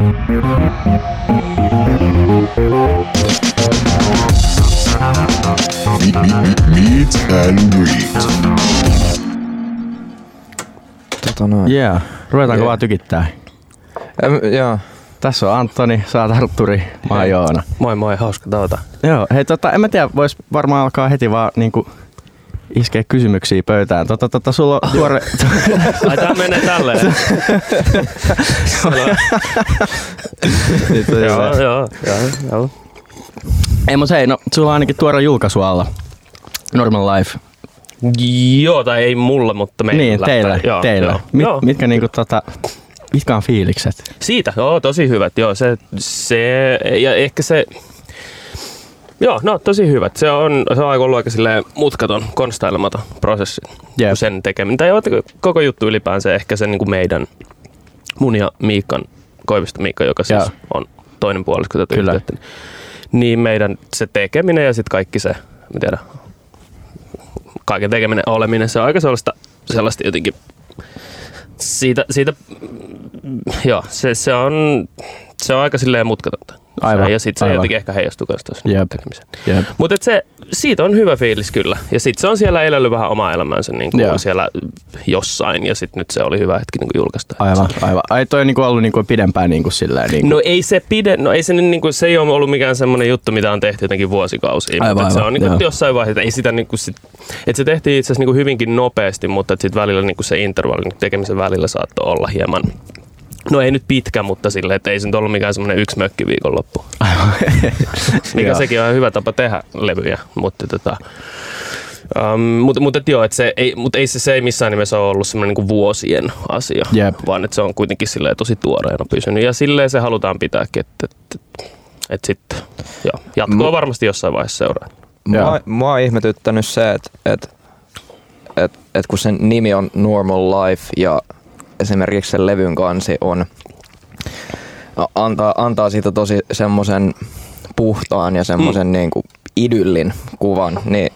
Meet and greet. Tota noin. Yeah. Ruvetaanko Yeah. vaan tykittää? Em, joo. Tässä on Antoni, sä oot Arturi, mä oon. Joona. Moi moi, hauska tavata. Joo, hei tota, en mä tiedä, vois varmaan alkaa heti vaan niinku iskeä kysymyksiä pöytään. Tota, tota, sulla on tuore... Ai tää menee tälleen. On joo, joo, joo. Ei mut hei, no sulla on ainakin tuore julkaisu alla. Normal Life. Joo, tai ei mulla, mutta meillä. niin, teillä, joo, teillä. Joo, Mit, joo. mitkä niinku tota, mitkä on fiilikset? Siitä, joo, tosi hyvät. Joo, se, se, ja ehkä se, Joo, no tosi hyvät. Se on, se on ollut aika silleen mutkaton, konstailematon prosessi Jep. sen tekeminen. Tai koko juttu ylipäänsä ehkä se niin kuin meidän, mun ja Miikan, Koivisto Miikka, joka siis Joo. on toinen puolisko tätä Kyllä. yhteyttä, niin- niin meidän se tekeminen ja sitten kaikki se, mä tiedän, kaiken tekeminen oleminen, se on aika sellaista, sellaista jotenkin, siitä, siitä mm, joo, se, se on, se on aika silleen mutkatonta. Aivan, Ja sitten se aivan. jotenkin ehkä heijastuu myös tuossa tekemiseen. Mutta se, siitä on hyvä fiilis kyllä. Ja sitten se on siellä elellyt vähän omaa elämäänsä niin kuin siellä jossain. Ja sitten nyt se oli hyvä hetki niin kuin julkaista. Aivan, aivan. Ai toi on niinku ollut niinku pidempään niinku silleen niinku. No ei se pide, no ei se, nyt niinku, se ei ole ollut mikään semmoinen juttu, mitä on tehty jotenkin vuosikausia. Aivan, mutta se aivan, on niinku, joo. jossain vaiheessa, ei sitä niinku sit, että se tehtiin itse asiassa niinku hyvinkin nopeasti, mutta sitten välillä niinku se intervalli niinku tekemisen välillä saattoi olla hieman No ei nyt pitkä, mutta silleen, että ei se nyt ollut mikään semmoinen yksi mökki viikonloppu. Mikä sekin on hyvä tapa tehdä levyjä, mutta tota, Um, mutta mut, et joo, et se, ei, mut ei se, se ei missään nimessä ole ollut semmoinen niinku vuosien asia, Jep. vaan että se on kuitenkin silleen tosi tuoreena pysynyt. Ja silleen se halutaan pitääkin, että et, et, et sitten joo, jatkoa Mu- varmasti jossain vaiheessa seuraa. Mua, mua on ihmetyttänyt se, että et, et, et kun sen nimi on Normal Life ja esimerkiksi sen levyn kansi on, antaa, antaa siitä tosi semmoisen puhtaan ja semmoisen mm. niin kuin idyllin kuvan, niin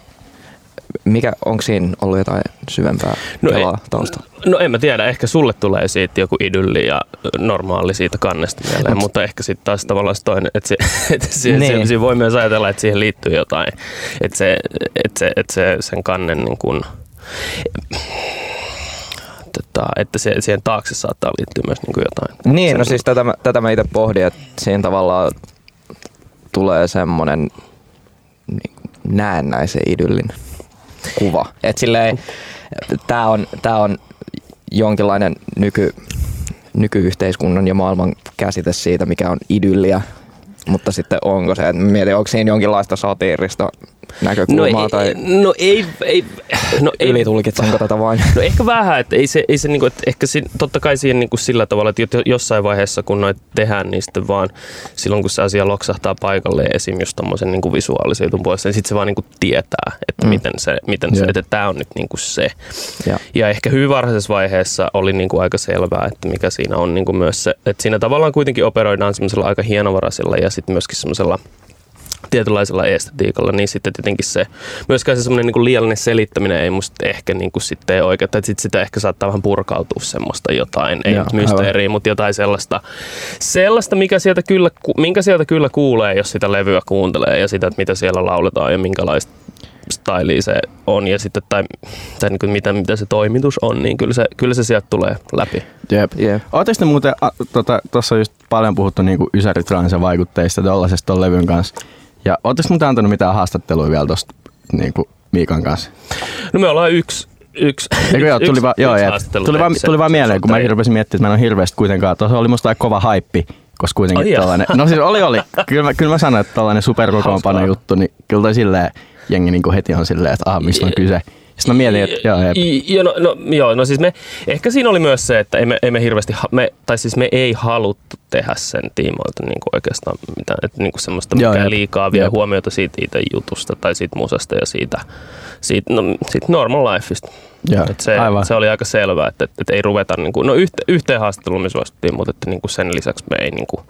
mikä, onko siinä ollut jotain syvempää No ei- pelaa taustalla? No en mä tiedä, ehkä sulle tulee siitä joku idylli ja normaali siitä kannesta mieleen, mutta ehkä sitten taas tavallaan se toinen, että, se, että siihen, Niin. siihen voi myös ajatella, että siihen liittyy jotain, että, se, että, se, että se, sen kannen niin kuin, tota, että se, siihen taakse saattaa liittyä myös niin kuin jotain. Niin, no siis tätä, tätä mä itse pohdin, että siinä tavallaan tulee semmoinen niin näennäisen idyllin kuva. Että silleen, tää on, tää on jonkinlainen nyky, nykyyhteiskunnan ja maailman käsite siitä, mikä on idylliä. Mutta sitten onko se, että mietin, onko siinä jonkinlaista satiirista näkökulmaa no, ei, tai no ei, ei, no ei, ylitulkitsenko tätä vain? No ehkä vähän, että ei se, ei se niinku, että ehkä si, totta kai siihen niinku sillä tavalla, että jo- jossain vaiheessa kun noit tehdään, niin sitten vaan silloin kun se asia loksahtaa paikalle esim. just tommosen niinku visuaalisen jutun puolesta, niin sitten se vaan niinku tietää, että Mm. miten se, miten se Jep. että tämä on nyt niinku se. Ja. Ja ehkä hyvin varhaisessa vaiheessa oli niinku aika selvää, että mikä siinä on niinku myös se, että siinä tavallaan kuitenkin operoidaan semmoisella aika hienovaraisella ja sitten myöskin semmoisella tietynlaisella estetiikalla, niin sitten tietenkin se, myöskään se semmoinen niin liiallinen selittäminen ei musta ehkä niin kuin sitten oikein, että sit sitä ehkä saattaa vähän purkautua semmoista jotain, ei Joo, mysteeriä, mutta jotain sellaista, sellaista mikä sieltä kyllä, minkä sieltä kyllä kuulee, jos sitä levyä kuuntelee ja sitä, että mitä siellä lauletaan ja minkälaista styliä se on ja sitten, tai, tai niin kuin mitä, mitä se toimitus on, niin kyllä se, kyllä se sieltä tulee läpi. Jep. Jep. Ootteko te muuten, a, tota, tuossa on just paljon puhuttu niinku Ysäri-Transen vaikutteista tollasesta ton levyn kanssa. Ja ootteko muuten antanut mitään haastatteluja vielä tosta niinku Miikan kanssa? No me ollaan yksi, yksi, Eikö joo, tuli, vaan, joo, yksi tuli, vaan, tuli vaan mieleen, kun mä rupesin miettimään, että mä en ole hirveästi kuitenkaan, tuossa oli musta aika kova haippi, koska kuitenkin jaa. tällainen, no siis oli oli, kyllä mä, kyllä mä sanoin, että tällainen superkokoonpano juttu, niin kyllä toi silleen, jengi niinku heti on silleen, että aha, mistä on kyse. Sitten mä mietin, että joo, jep. I- Jo, no, no, joo, no siis me, ehkä siinä oli myös se, että ei me, ei me hirveästi, me, tai siis me ei haluttu tehdä sen tiimoilta niin kuin oikeastaan mitään, että niin kuin semmoista, Joo, mikä liikaa vie Jep. huomiota siitä itse jutusta tai siitä musasta ja siitä, siitä, no, siitä normal lifeista. Joo, Et se, aivan. se, oli aika selvää, että, että, että ei ruveta, niin kuin, no yhte, yhteen haastatteluun me suostuttiin, mutta että niin kuin sen lisäksi me ei, niin kuin,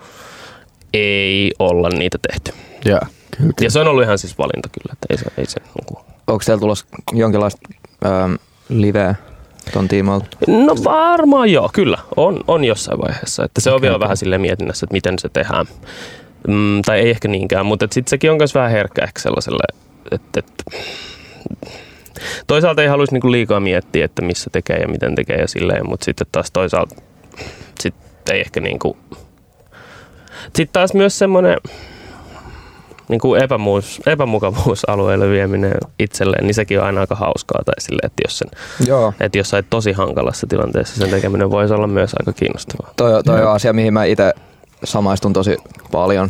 ei olla niitä tehty. Joo, kyllä. Ja se on ollut ihan siis valinta kyllä, että ei se, ei se niin kuin, Onko siellä tulossa jonkinlaista ähm, live, ton tiimoilta? No varmaan joo, kyllä. On, on jossain vaiheessa. Että se on Okei, vielä vähän sille mietinnässä, että miten se tehdään. Mm, tai ei ehkä niinkään, mutta sitten sekin on myös vähän herkkä ehkä sellaiselle, että, että toisaalta ei haluaisi niinku liikaa miettiä, että missä tekee ja miten tekee ja silleen, mutta sitten taas toisaalta sit ei ehkä niinku... Sitten taas myös semmoinen niin kuin epämuus, epämukavuusalueelle vieminen itselleen, niin sekin on aina aika hauskaa. Tai silleen, että jos, sen, Joo. että jos sä et tosi hankalassa tilanteessa, sen tekeminen voisi olla myös aika kiinnostavaa. Toi, toi on asia, mihin mä itse samaistun tosi paljon.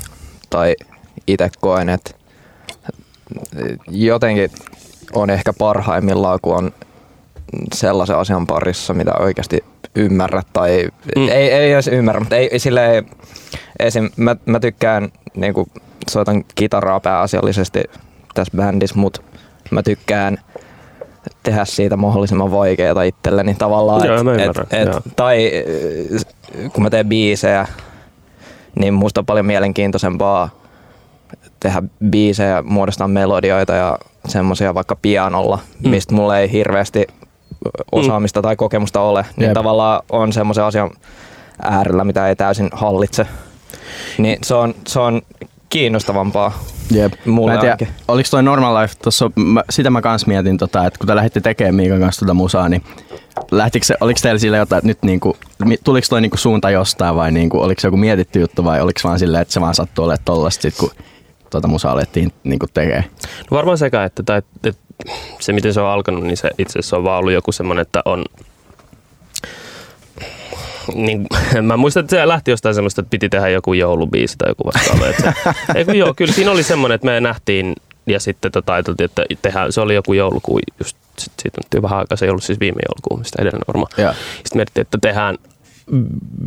Tai itse koen, että jotenkin on ehkä parhaimmillaan, kun on sellaisen asian parissa, mitä oikeasti ymmärrät tai Mm. ei, ei edes ymmärrä, mutta ei, silleen, esim, mä, mä tykkään niinku, soitan kitaraa pääasiallisesti tässä bändissä, mutta mä tykkään tehdä siitä mahdollisimman vaikeaa itselleni tavallaan. Joo, mä ymmärrän, joo. tai äh, kun mä teen biisejä, niin musta on paljon mielenkiintoisempaa tehdä biisejä, muodostaa melodioita ja semmoisia vaikka pianolla, Mm. mistä mulla ei hirveästi osaamista tai kokemusta ole. Niin Jep. tavallaan on semmoisen asian äärellä, mitä ei täysin hallitse. Niin se on, se on kiinnostavampaa. Jep. Mulle Mä tiedä, oliko toi Normal Life, tossa, mä, sitä mä kans mietin, tota, että kun te lähditte tekemään Miikan kanssa tuota musaa, niin lähtikö se, oliko teillä sille jotain, että nyt niinku, tuliko toi niinku suunta jostain vai niinku, oliko se joku mietitty juttu vai oliko vaan silleen, että se vaan sattuu olemaan tollasta sit, kun tuota musaa alettiin niinku tekee? No varmaan sekä, että, tai, että se miten se on alkanut, niin se itse asiassa on vaan ollut joku semmoinen, että on niin, mä muistan, että se lähti jostain semmoista, että piti tehdä joku joulubiisi tai joku vastaava. Että ei kun joo, kyllä siinä oli semmoinen, että me nähtiin ja sitten tota, ajateltiin, että tehdään, se oli joku joulukuu, just sit, siitä on vähän aikaa, se ei ollut siis viime joulukuu, mistä edellinen varmaan. Sitten mietittiin, että tehdään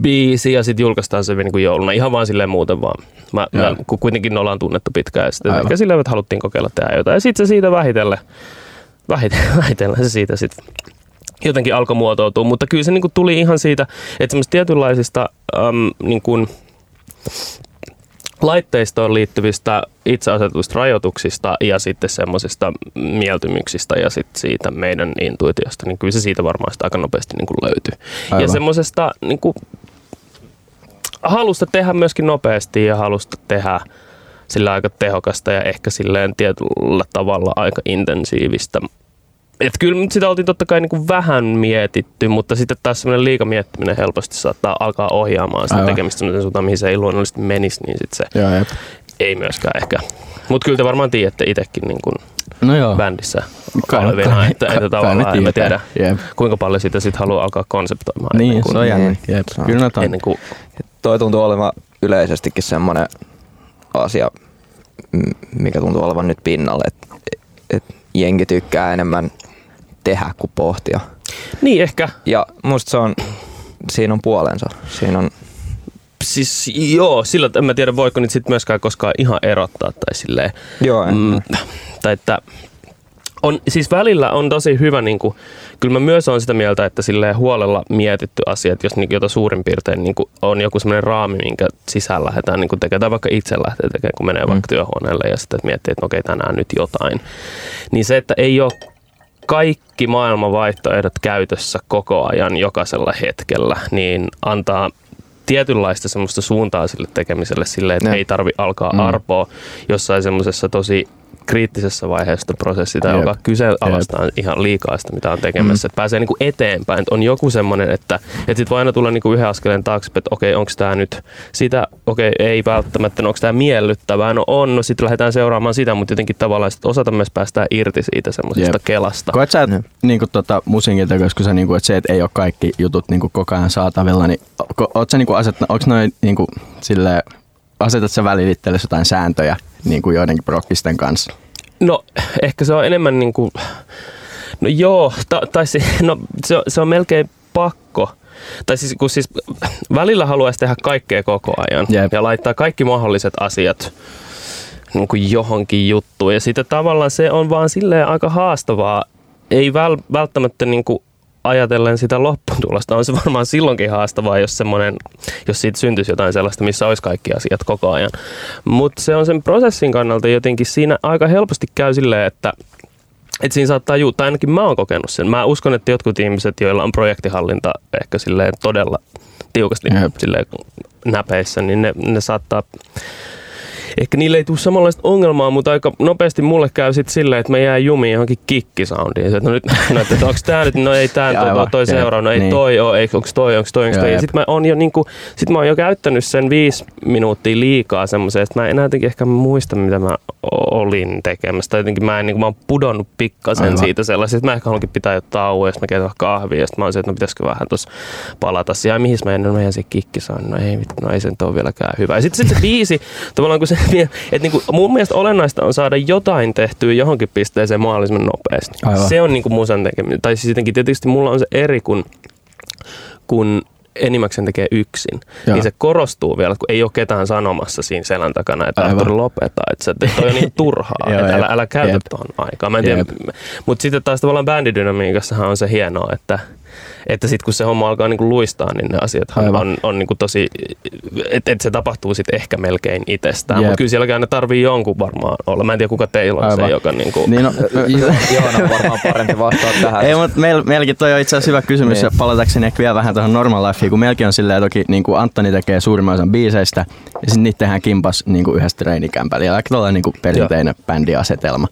biisi ja sitten julkaistaan se niin kuin jouluna. Ihan vaan silleen muuten vaan. Mä, mä, kun kuitenkin ollaan tunnettu pitkään ja sitten ehkä silleen, että haluttiin kokeilla tehdä jotain. Ja sitten se siitä vähitellen, vähitellen, vähitellen se siitä sitten jotenkin alkoi muotoutua. Mutta kyllä se niin kuin tuli ihan siitä, että semmoista tietynlaisista äm, niin kuin laitteistoon liittyvistä itse asetuista rajoituksista ja sitten semmoisista mieltymyksistä ja sitten siitä meidän intuitiosta, niin kyllä se siitä varmaan sitä aika nopeasti niin kuin löytyy. Aivan. Ja semmoisesta niin kuin, halusta tehdä myöskin nopeasti ja halusta tehdä sillä aika tehokasta ja ehkä silleen tietyllä tavalla aika intensiivistä. Et kyllä nyt sitä oltiin totta kai niin kuin vähän mietitty, mutta sitten taas semmoinen liikamiettiminen helposti saattaa alkaa ohjaamaan sitä Aivan. tekemistä semmoisen suuntaan, mihin se ei luonnollisesti menisi, niin sitten se Joo, jep. ei myöskään ehkä. Mutta kyllä te varmaan tiedätte itsekin niin kuin No joo. bändissä Kai- olevina, kai- että, kai- että kai tavallaan me en mä tiedä, Jep. kuinka paljon sitä sitten haluaa alkaa konseptoimaan. Niin, kuin, se on jännä. Niin. Jep. Se on. Kyllä on. ennen kuin Toi tuntuu olevan yleisestikin semmoinen asia, mikä tuntuu olevan nyt pinnalle, että et jengi tykkää enemmän tehdä kuin pohtia. Niin ehkä. Ja musta se on, siinä on puolensa. Siinä on, Siis joo, sillä en mä tiedä voiko nyt sit myöskään koskaan ihan erottaa tai silleen. joo, en, Mm, tai että on, siis välillä on tosi hyvä, niin kuin, kyllä mä myös olen sitä mieltä, että silleen huolella mietitty asiat, jos niin, jota suurin piirtein niin kuin, on joku semmoinen raami, minkä sisällä lähdetään niin kuin tekemään, tai vaikka itse lähtee tekemään, kun menee vaikka työhuoneelle ja sitten miettii, että no okei, tänään nyt jotain. Niin se, että ei ole kaikki maailman vaihtoehdot käytössä koko ajan jokaisella hetkellä, niin antaa tietynlaista semmoista suuntaa sille tekemiselle sille, että Ne. ei tarvi alkaa Mm. arpoa jossain semmoisessa tosi kriittisessä vaiheessa sitä prosessia tai alkaa kyseenalaistaa ihan liikaa sitä, mitä on tekemässä. Mm. Että pääsee niinku eteenpäin. Että on joku semmoinen, että, että sit voi aina tulla niinku yhden askeleen taakse, että okei, onko tämä nyt sitä, okei, ei välttämättä, no onko tämä miellyttävää, no on, no sitten lähdetään seuraamaan sitä, mutta jotenkin tavallaan sit osata myös päästää irti siitä semmoisesta kelasta. Koet sä, että Jep. niinku tota, musiikin tekoissa, kun sä, niinku, että se, että ei ole kaikki jutut niinku, koko ajan saatavilla, niin ko, oot sä, niinku, asettanut, onks noin niinku, sille, asetat sä välillä jotain sääntöjä niinku, joidenkin prokkisten kanssa? No ehkä se on enemmän niin kuin, no joo, ta, tai se, no, se, on- se on melkein pakko. Tai siis, kun siis välillä haluaisi tehdä kaikkea koko ajan Jep. ja laittaa kaikki mahdolliset asiat niin kuin johonkin juttuun. Ja sitten tavallaan se on vaan silleen aika haastavaa. Ei väl, välttämättä niin kuin ajatellen sitä lopputulosta. On se varmaan silloinkin haastavaa, jos, semmoinen, jos siitä syntyisi jotain sellaista, missä olisi kaikki asiat koko ajan. Mutta se on sen prosessin kannalta jotenkin siinä aika helposti käy silleen, että että siinä saattaa juuttaa, ainakin mä oon kokenut sen. Mä uskon, että jotkut ihmiset, joilla on projektihallinta ehkä silleen todella tiukasti Jep. silleen näpeissä, niin ne, ne saattaa ehkä niille ei tule samanlaista ongelmaa, mutta aika nopeasti mulle käy sitten silleen, että me jää jumiin johonkin kikkisoundiin. Se, Että no nyt, no, että onko tämä nyt, no ei tämä, Ja toi, toi jep. seuraa, no ei Niin. toi ole, onko toi, onko toi, onko Joo, toi. Ja sitten mä oon jo niinku, sit mä oon jo käyttänyt sen viisi minuuttia liikaa semmoiseen, että mä en enää jotenkin ehkä muista, mitä mä olin tekemässä. Tai jotenkin mä, en, niin mä oon pudonnut pikkasen Aivan. siitä sellaisesta, että mä ehkä haluankin pitää jotain tauon, ja sitten mä keitän kahvia, ja sitten mä oon se, että no pitäisikö vähän tuossa palata siihen. Ja mihin mä en, no mä kikkisaan, no ei, no ei se nyt ole vieläkään hyvä. Ja sitten sit se biisi, tavallaan kun se, että niinku, mun mielestä olennaista on saada jotain tehtyä johonkin pisteeseen mahdollisimman nopeasti. Aivan. Se on niinku musan tekeminen. Tai siis jotenkin tietysti mulla on se eri, kun, kun enimmäkseen tekee yksin, Joo. niin se korostuu vielä, kun ei ole ketään sanomassa siinä selän takana, että Aivan. Arturi lopeta, että se, toi on niin turhaa, Joo, että älä, älä käytä tuohon aikaa. Mä en tiedä, mutta sitten taas tavallaan bändidynamiikassahan on se hienoa, että, että sitten kun se homma alkaa niinku luistaa, niin ne asiat Aivan. on, on niinku tosi, että et se tapahtuu sitten ehkä melkein itsestään, mutta kyllä sielläkään ne tarvii jonkun varmaan olla. Mä en tiedä kuka teillä on Aivan. se, joka niinku, Niin no, Joona on varmaan parempi vastaa tähän. Ei, mutta meil, meilläkin toi on itse asiassa hyvä kysymys, Niin. ja palatakseni ehkä vielä vähän tuohon normal lifeen, kun meilläkin on silleen toki, niin kuin Antoni tekee suurimman osan biiseistä, ja sitten niitä tehdään kimpas niin kuin yhdessä treenikämpällä, ja aika tuollainen niin kuin perinteinen bändiasetelma.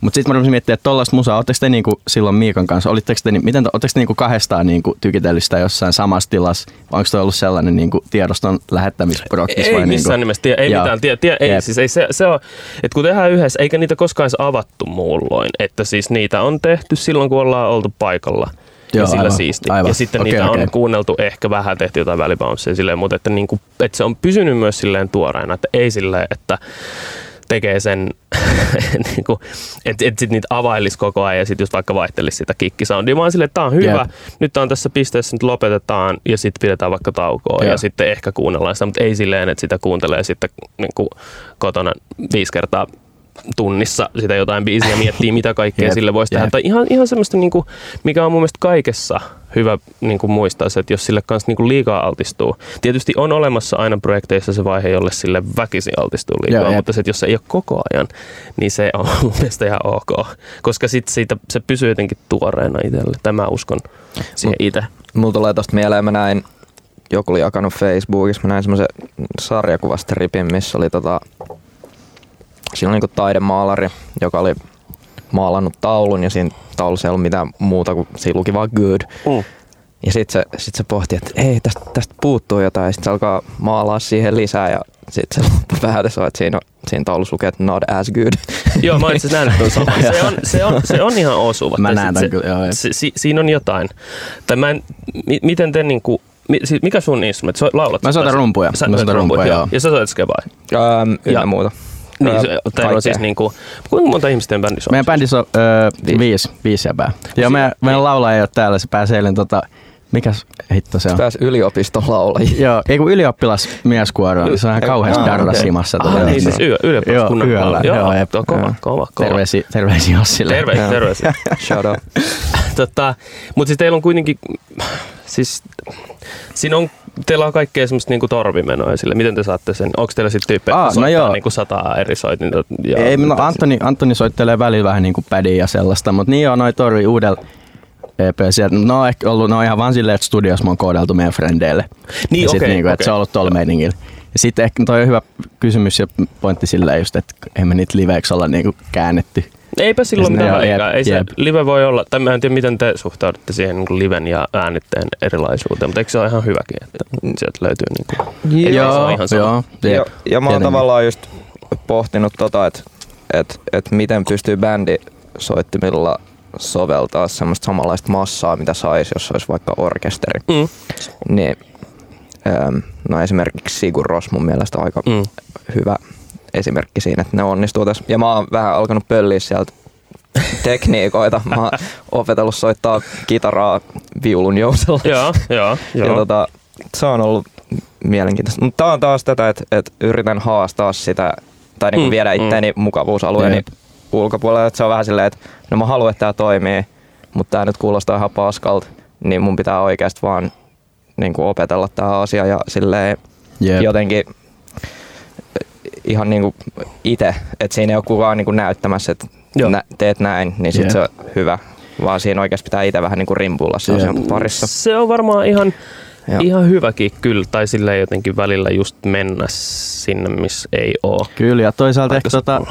Mutta sitten mä rupesin miettimään, että tollaista musaa, ootteko te niin kuin silloin Miikan kanssa, olitteko te, ni- miten, te- ootteko te niin kuin kahdestaan niin kuin tykitellyt sitä jossain samassa tilassa, onko toi ollut sellainen niin kuin tiedoston lähettämisprokkis? Ei vai missään niin nimessä, tie, ei Joo. mitään, tie, tie, ei, Jep. siis ei se, se on, että kun tehdään yhdessä, eikä niitä koskaan edes avattu muulloin, että siis niitä on tehty silloin, kun ollaan oltu paikalla. Joo, ja sillä aivan, siisti. aivan. Ja sitten Okei, niitä okei. on kuunneltu ehkä vähän, tehty jotain välibounceja silleen, mutta että, niinku, että se on pysynyt myös silleen tuoreena, että ei silleen, että tekee sen, niinku, että et sit niitä availisi koko ajan ja sitten just vaikka vaihtelisi sitä kikkisoundia, vaan silleen, että tämä on hyvä, Jep. nyt on tässä pisteessä, nyt lopetetaan ja sitten pidetään vaikka taukoa Joo. ja sitten ehkä kuunnellaan sitä, mutta ei silleen, että sitä kuuntelee sitten niin kuin kotona viisi kertaa tunnissa sitä jotain biisiä miettii, mitä kaikkea Jep, sille voisi tehdä. Tai ihan, ihan semmoista, niin kuin, mikä on mun mielestä kaikessa hyvä niin kuin muistaa se, että jos sille kanssa niin kuin liikaa altistuu. Tietysti on olemassa aina projekteissa se vaihe, jolle sille väkisin altistuu liikaa, Joo, jep. mutta se, että jos se ei ole koko ajan, niin se on mun mielestä ihan ok. Koska sit siitä, se pysyy jotenkin tuoreena itselle. Tämä uskon siihen itse. Mulla tulee tosta mieleen, mä näin, joku oli jakanut Facebookissa, mä näin semmoisen sarjakuvastripin, missä oli tota, siinä oli niinku taidemaalari, joka oli maalannut taulun ja siinä taulussa ei ollut mitään muuta kuin siinä luki vaan good. Mm. Ja sit se, sit se pohti, että ei, tästä, tästä puuttuu jotain. Ja sit se alkaa maalaa siihen lisää ja sit se loppupäätös on, että siinä, on, siinä taulussa lukee, että not as good. Joo, mä oon itse nähnyt tuon saman. Se on, se, on, se on ihan osuva. Mä näen se, kyllä, joo. Si, si, siinä on jotain. Tai mä en, mi, miten te niinku, mi, siis mikä sun instrument? So, laulat? Mä soitan rumpuja. Sä, Mä soitan rumpuja, joo. Ja sä soitat skebaa. Ähm, ynnä Ja- muuta. Niin, se, teillä on siis niinku, kuinka monta ihmistä teidän bändissä on? Meidän bändissä on öö, Viisi. viisi, jäbää. Joo, meidän, meidän laulaja ei ole täällä, se pääsee eilen tota, mikäs hitto se on? Pääs yliopiston laulajia. Joo, ei kun ylioppilas mieskuoro, se on ihan kauheasti darrasimassa. Ah, niin, niin. siis yö, ylioppilas Joo, yöllä. Joo, Joo, jep. joo, kova, Joo. kova, kova. Terveisiä, terveisiä Jossille. Terveisiä, Joo. terveisiä. Shout out. tota, mutta siis teillä on kuitenkin, siis siinä on, teillä on kaikkea semmoista niinku torvimenoja sille. Miten te saatte sen? Onko teillä sitten tyyppejä, Aa, no joo. niinku sataa eri soitinta? Ja Ei, no Antoni, Antoni soittelee välillä vähän niin kuin pädiä ja sellaista, mutta niin on noin torvi uudella EP sieltä. No on ehkä ollut, ne on ihan vaan silleen, että studios me on koodeltu meidän frendeille. Niin, ja okei, niinku, että okei. se on ollut tuolla meiningillä. Ja sitten ehkä toi on hyvä kysymys ja pointti silleen just, että ei me niitä liveiksi olla niinku käännetty. Eipä silloin Ja mitään väliä. Ei se live voi olla, tai mä en tiedä miten te suhtaudutte siihen niin liven ja äänitteen erilaisuuteen, mutta eikö se ole ihan hyväkin, että sieltä löytyy niin kuin, Ei se ole ihan sama. joo. Ja, jep, ja mä oon tavallaan just pohtinut tota, että et, et miten pystyy bändisoittimilla soveltaa semmoista samanlaista massaa, mitä saisi, jos olisi vaikka orkesteri. mm, Niin, äm, no esimerkiksi Sigur Ros mun mielestä on aika mm. hyvä esimerkki siinä, että ne onnistuu tässä. Ja mä oon vähän alkanut pölliä sieltä tekniikoita. Mä oon opetellut soittaa kitaraa viulun jousella. Joo, joo, Ja joo. tota, se on ollut mielenkiintoista. Mutta tää on taas tätä, että et yritän haastaa sitä, tai niinku Mm, viedä mm. itteeni mukavuusalueeni Jep. Ulkopuolelle. Että se on vähän silleen, että no mä haluan, että tää toimii, mutta tää nyt kuulostaa ihan paskalta, niin mun pitää oikeasti vaan niinku opetella tää asia ja silleen Jep. jotenkin ihan niinku itse, että siinä ei ole kukaan niinku näyttämässä, että Joo. nä, teet näin, niin sit Jep. se on hyvä. Vaan siinä oikeasti pitää itse vähän niinku rimpuilla se Jep. asian parissa. Se on varmaan ihan, Joo. ihan hyväkin kyllä, tai silleen jotenkin välillä just mennä sinne, missä ei oo. Kyllä, ja toisaalta ehkä tota,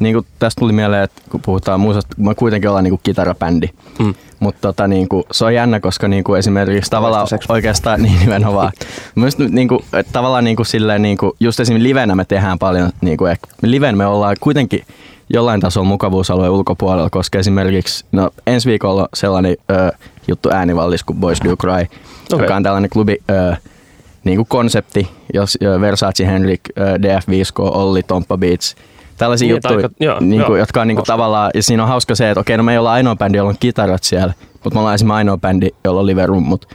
niin kuin tästä tuli mieleen, että kun puhutaan muusasta, me kuitenkin ollaan niin kuin kitarabändi. Mm. Mutta tota, niin kuin, se on jännä, koska niin kuin esimerkiksi tavallaan oikeastaan niin nimenomaan. Myös niin kuin, että tavallaan niin kuin, silleen, niin kuin, just esimerkiksi livenä me tehdään paljon, niin kuin, ehkä, liven me ollaan kuitenkin jollain tasolla mukavuusalueen ulkopuolella, koska esimerkiksi no, ensi viikolla on sellainen ö, juttu äänivallis kuin Boys Do Cry, okay. joka on tällainen klubi, ö, niin kuin konsepti, jos ö, Versace, Henrik, ö, DF5K, Olli, Tomppa Beats, tällaisia Niin, juttuja, aika- joo, niin kuin, joo. jotka on niin kuin, tavallaan, ja siinä on hauska se, että okei, no me ei olla ainoa bändi, jolla on kitarat siellä, mutta me ollaan esimerkiksi ainoa bändi, jolla on live-rummut.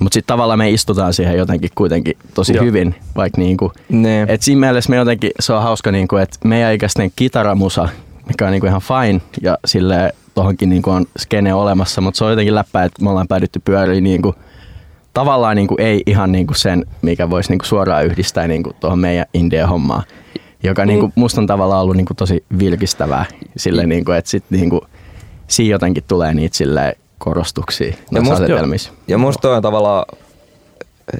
Mutta sitten tavallaan me istutaan siihen jotenkin kuitenkin tosi Joo. hyvin, vaikka niinku, Niin. et siinä mielessä me jotenkin, se on hauska, niinku, että meidän ikäisten kitaramusa, mikä on niinku ihan fine ja sille tohonkin niinku on skene olemassa, mutta se on jotenkin läppä, että me ollaan päädytty pyöriin niinku, tavallaan niinku ei ihan niinku sen, mikä voisi niinku suoraan yhdistää niinku tuohon meidän indie-hommaan, joka niinku musta on tavallaan ollut niinku tosi virkistävää, sille niinku, että sit niinku, siinä jotenkin tulee niitä silleen korostuksia noissa musta- asetelmissa. Ja musta on tavallaan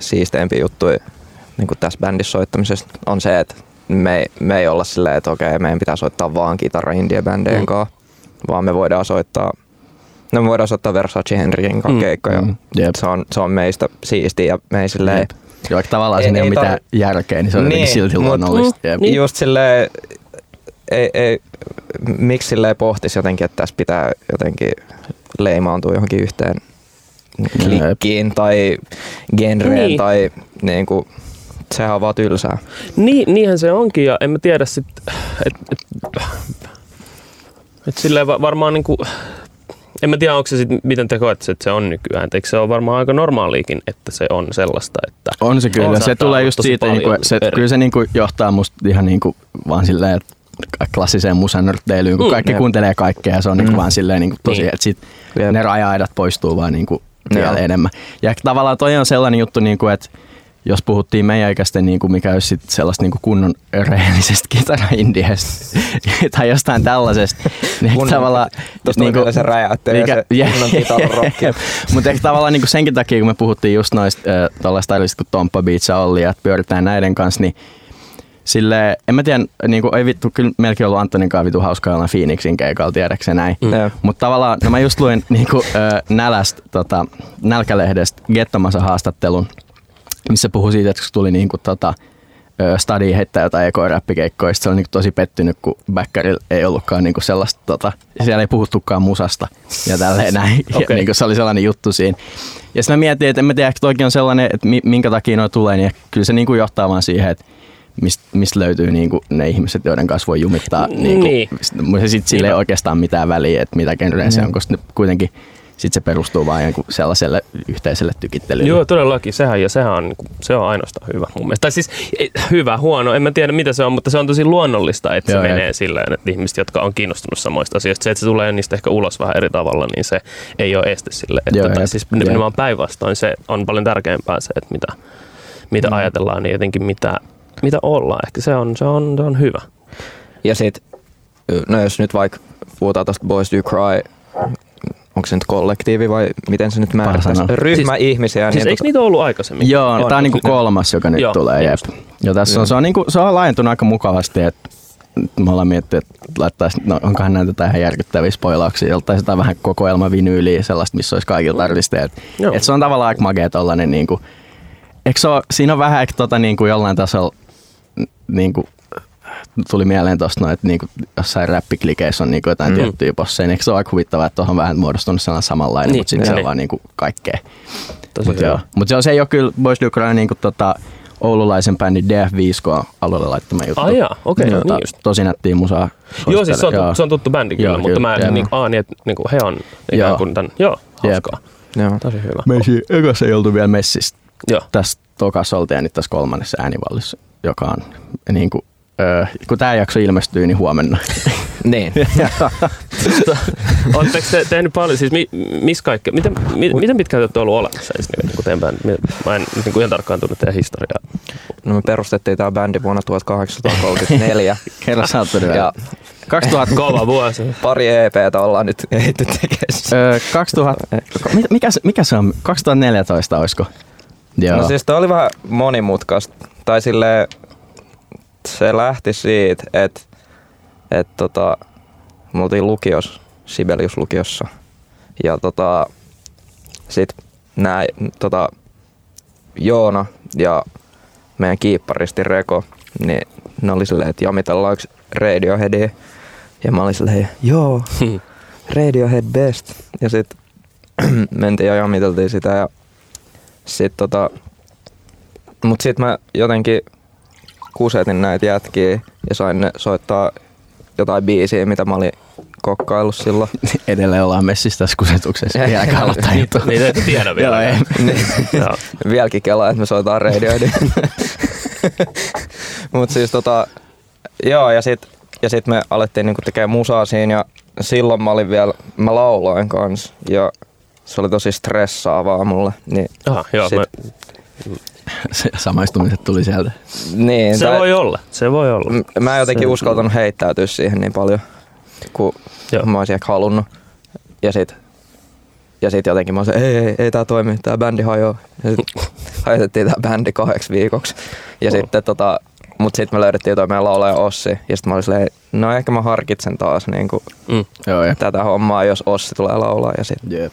siisteimpiä juttuja niin tässä bändissä soittamisessa on se, että me, ei- me ei olla silleen, että okei, meidän pitää soittaa vaan kitara indie bändeen Mm. kanssa, vaan me voidaan soittaa No me voidaan soittaa Versace Henrikin kanssa Mm. mm. keikkoja. Mm. Mm. Jep. Se, on, se on meistä siistiä ja me ei silleen... Jep. Ja vaikka tavallaan siinä ei, ei ole mitään järkeä, niin se on Niin, silti mut- luonnollista. Jep. Niin. Just silleen, ei, ei, miksi silleen pohtisi jotenkin, että tässä pitää jotenkin leimaantua johonkin yhteen klikkiin tai genreen Niin. tai niin kuin, sehän on vaan tylsää. Niin, niinhän se onkin ja en mä tiedä sit, et, et, et silleen va- varmaan niinku, en mä tiedä onko se sit, miten te koette, että se on nykyään. Eikö se on varmaan aika normaaliikin, että se on sellaista, että On se kyllä. On, se tulee just siitä, paljon niinku, se, eri. kyllä se niinku johtaa musta ihan niinku, vaan silleen, että klassiseen musanörtteilyyn, kun Mm, kaikki jep. kuuntelee kaikkea ja se on niinku Mm. vaan silleen niinku tosi, Niin. että sit ne raja-aidat poistuu vaan niinku vielä enemmän. Ja tavallaan toi on sellainen juttu, niinku, että jos puhuttiin meidän ikäisten, niin kuin mikä olisi sit sellaista niin kuin kunnon rehellisestä kitara-indiestä tai jostain tällaisesta, niin ehkä tavallaan... Tuosta niin kuin, se räjäyttelee se kunnon kitararokki. Mutta ehkä tavallaan niin kuin senkin takia, kun me puhuttiin just noista äh, tällaista kuin Tomppa Beats ja Olli, ja että pyöritään näiden kanssa, niin sille en mä tiedä, niin kuin, ei vittu, kyllä melkein ollut Antonin kanssa vitu hauskaa olla Phoenixin keikalla, tiedäksä näin. Mm. Mutta tavallaan, no mä just luin niin kuin, äh, Nälästä, tota, Nälkälehdestä Gettomasa haastattelun, missä puhui siitä, että kun tuli niin kuin, tota, Stadi heittää jotain ekoräppikeikkoja, sit se oli niin tosi pettynyt, kun Bäkkärillä ei ollutkaan niin sellaista, tota, siellä ei puhuttukaan musasta ja tälleen näin. Ja Okei. niin se oli sellainen juttu siinä. Ja sitten mä mietin, että en mä tiedä, ehkä toikin on sellainen, että mi- minkä takia noi tulee, niin kyllä se niin kuin johtaa vaan siihen, että mistä mist löytyy niin kuin ne ihmiset, joiden kanssa voi jumittaa. Niin. Niin. Kuin, sitten sillä ei Niinpä. oikeastaan mitään väliä, että mitä genreä se on, koska ne kuitenkin sit se perustuu jonkun sellaiselle yhteiselle tykittelylle. Joo, todellakin. Sehän, ja sehän on, niinku- se on ainoastaan hyvä mun mielestä. Tai siis hyvä, huono, en mä tiedä mitä se on, mutta se on tosi luonnollista, että Joo, se menee silleen, että ihmiset, jotka on kiinnostunut samoista asioista, se, että se tulee niistä ehkä ulos vähän eri tavalla, niin se ei ole este sille. Että Joo, tota, siis nimenomaan päinvastoin se on paljon tärkeämpää se, että mitä, mitä Mm. ajatellaan, niin jotenkin mitä, mitä ollaan. Ehkä se on, se on, se on hyvä. Ja sit, no jos nyt vaikka puhutaan tuosta Boys Do Cry, onko se nyt kollektiivi vai miten se nyt määrittäisi? sanoa. Ryhmä Siis- ihmisiä. Siis niin eikö niitä ollut aikaisemmin? Joo, On, tämä on niinku kolmas, joka nyt Joo, tulee. Jep. Ja tässä on, se, on niinku, se on laajentunut aika mukavasti, että me ollaan miettinyt, että laittaisi, no onkohan näitä jotain ihan järkyttäviä spoilauksia, joltain jotain vähän kokoelma vinyyliä, sellaista, missä olisi kaikilta artisteilta. Joo. Et se on tavallaan aika magea tollanen, niinku, eikö se ole, siinä on vähän ehkä tota, niinku jollain tasolla, n- niinku, tuli mieleen tuosta noin, että niinku, jossain räppiklikeissä on niinku jotain Mm. tiettyjä posseja, niin eikö se ole aika huvittavaa, että tuohon on vähän muodostunut sellainen samanlainen, Niin, mutta sitten se niin. on vaan niinku kaikkea. Tosi Mutta joo. Mut se, on, se ei ole kyllä Boys Do Cry niinku tota, oululaisen bändin DF5K alueelle laittama juttu. Ai jaa, okei, Tota, niin just. Tosi nättiä musaa. Joo, siis se on, Joo. tuttu, se on tuttu bändi kyllä, Joo, mutta kyllä, mä joo. niin, aa, niin, että niin kuin he on ikään Joo. kuin tämän, joo, hauskaa. Joo. Tosi hyvä. Me ei ekassa ei oltu vielä messissä. Joo. Tässä tokassa oltiin ja nyt tässä kolmannessa äänivallissa, joka on niin kuin, öö, kun tämä jakso ilmestyy, niin huomenna. Niin. Oletteko te tehnyt paljon, siis mi, missä kaikkea, miten, mi, miten pitkään te olette ollut olemassa ensinnäkin niin kuin teidän bändi? Mä en niin kuin ihan tarkkaan tunne teidän historiaa. No me perustettiin tämä bändi vuonna 1834. Kerro sä oot ja 2000, Kova vuosi. pari EPtä ollaan nyt ehditty tekemään. öö, 2000, mi- mikä, se- mikä se on? 2014 olisiko? Joo. No siis toi oli vähän monimutkaista. Tai silleen, se lähti siitä, että et tota, me oltiin lukiossa, Sibelius-lukiossa. Ja tota, sit nää, tota, Joona ja meidän kiipparisti Reko, niin ne oli silleen, että jamitellaanko Radioheadia. Ja mä olin silleen, joo, Radiohead best. Ja sit mentiin ja jamiteltiin sitä ja sit tota, mut sit mä jotenkin kusetin näitä jätkiä ja sain ne soittaa jotain biisiä, mitä mä olin kokkaillut silloin. Edelleen ollaan messissä tässä kusetuksessa. Vieläkään aloittaa juttu. Niitä ette tiedä vielä. Joo, ei. Niin. Vieläkin kelaa, että me soitaan Radioheadia. Mut siis tota, joo ja sit, ja sit me alettiin niinku tekee musaa siinä ja silloin mä olin vielä, mä lauloin kans ja se oli tosi stressaavaa mulle. Niin, Aha, joo, Sit- mä, Se Samaistumiset tuli sieltä. niin se tai- voi olla, se voi olla. M- Mä en jotenkin Se- uskaltanut heittäytyä siihen niin paljon, kun Joo. mä olisin ehkä halunnut. Ja sit, ja sit jotenkin mä olisin, ei, ei, ei tää toimi, tää bändi hajoaa. Ja sit hajotettiin tää bändi kahdeksi viikoksi. Ja Oh. sitten tota, mut sit me löydettiin toi meidän laulaja Ossi. Ja sit mä olin silleen, no ehkä mä harkitsen taas niinku Mm. Joo, ja. tätä hommaa, jos Ossi tulee laulaa. Ja sit, Jep.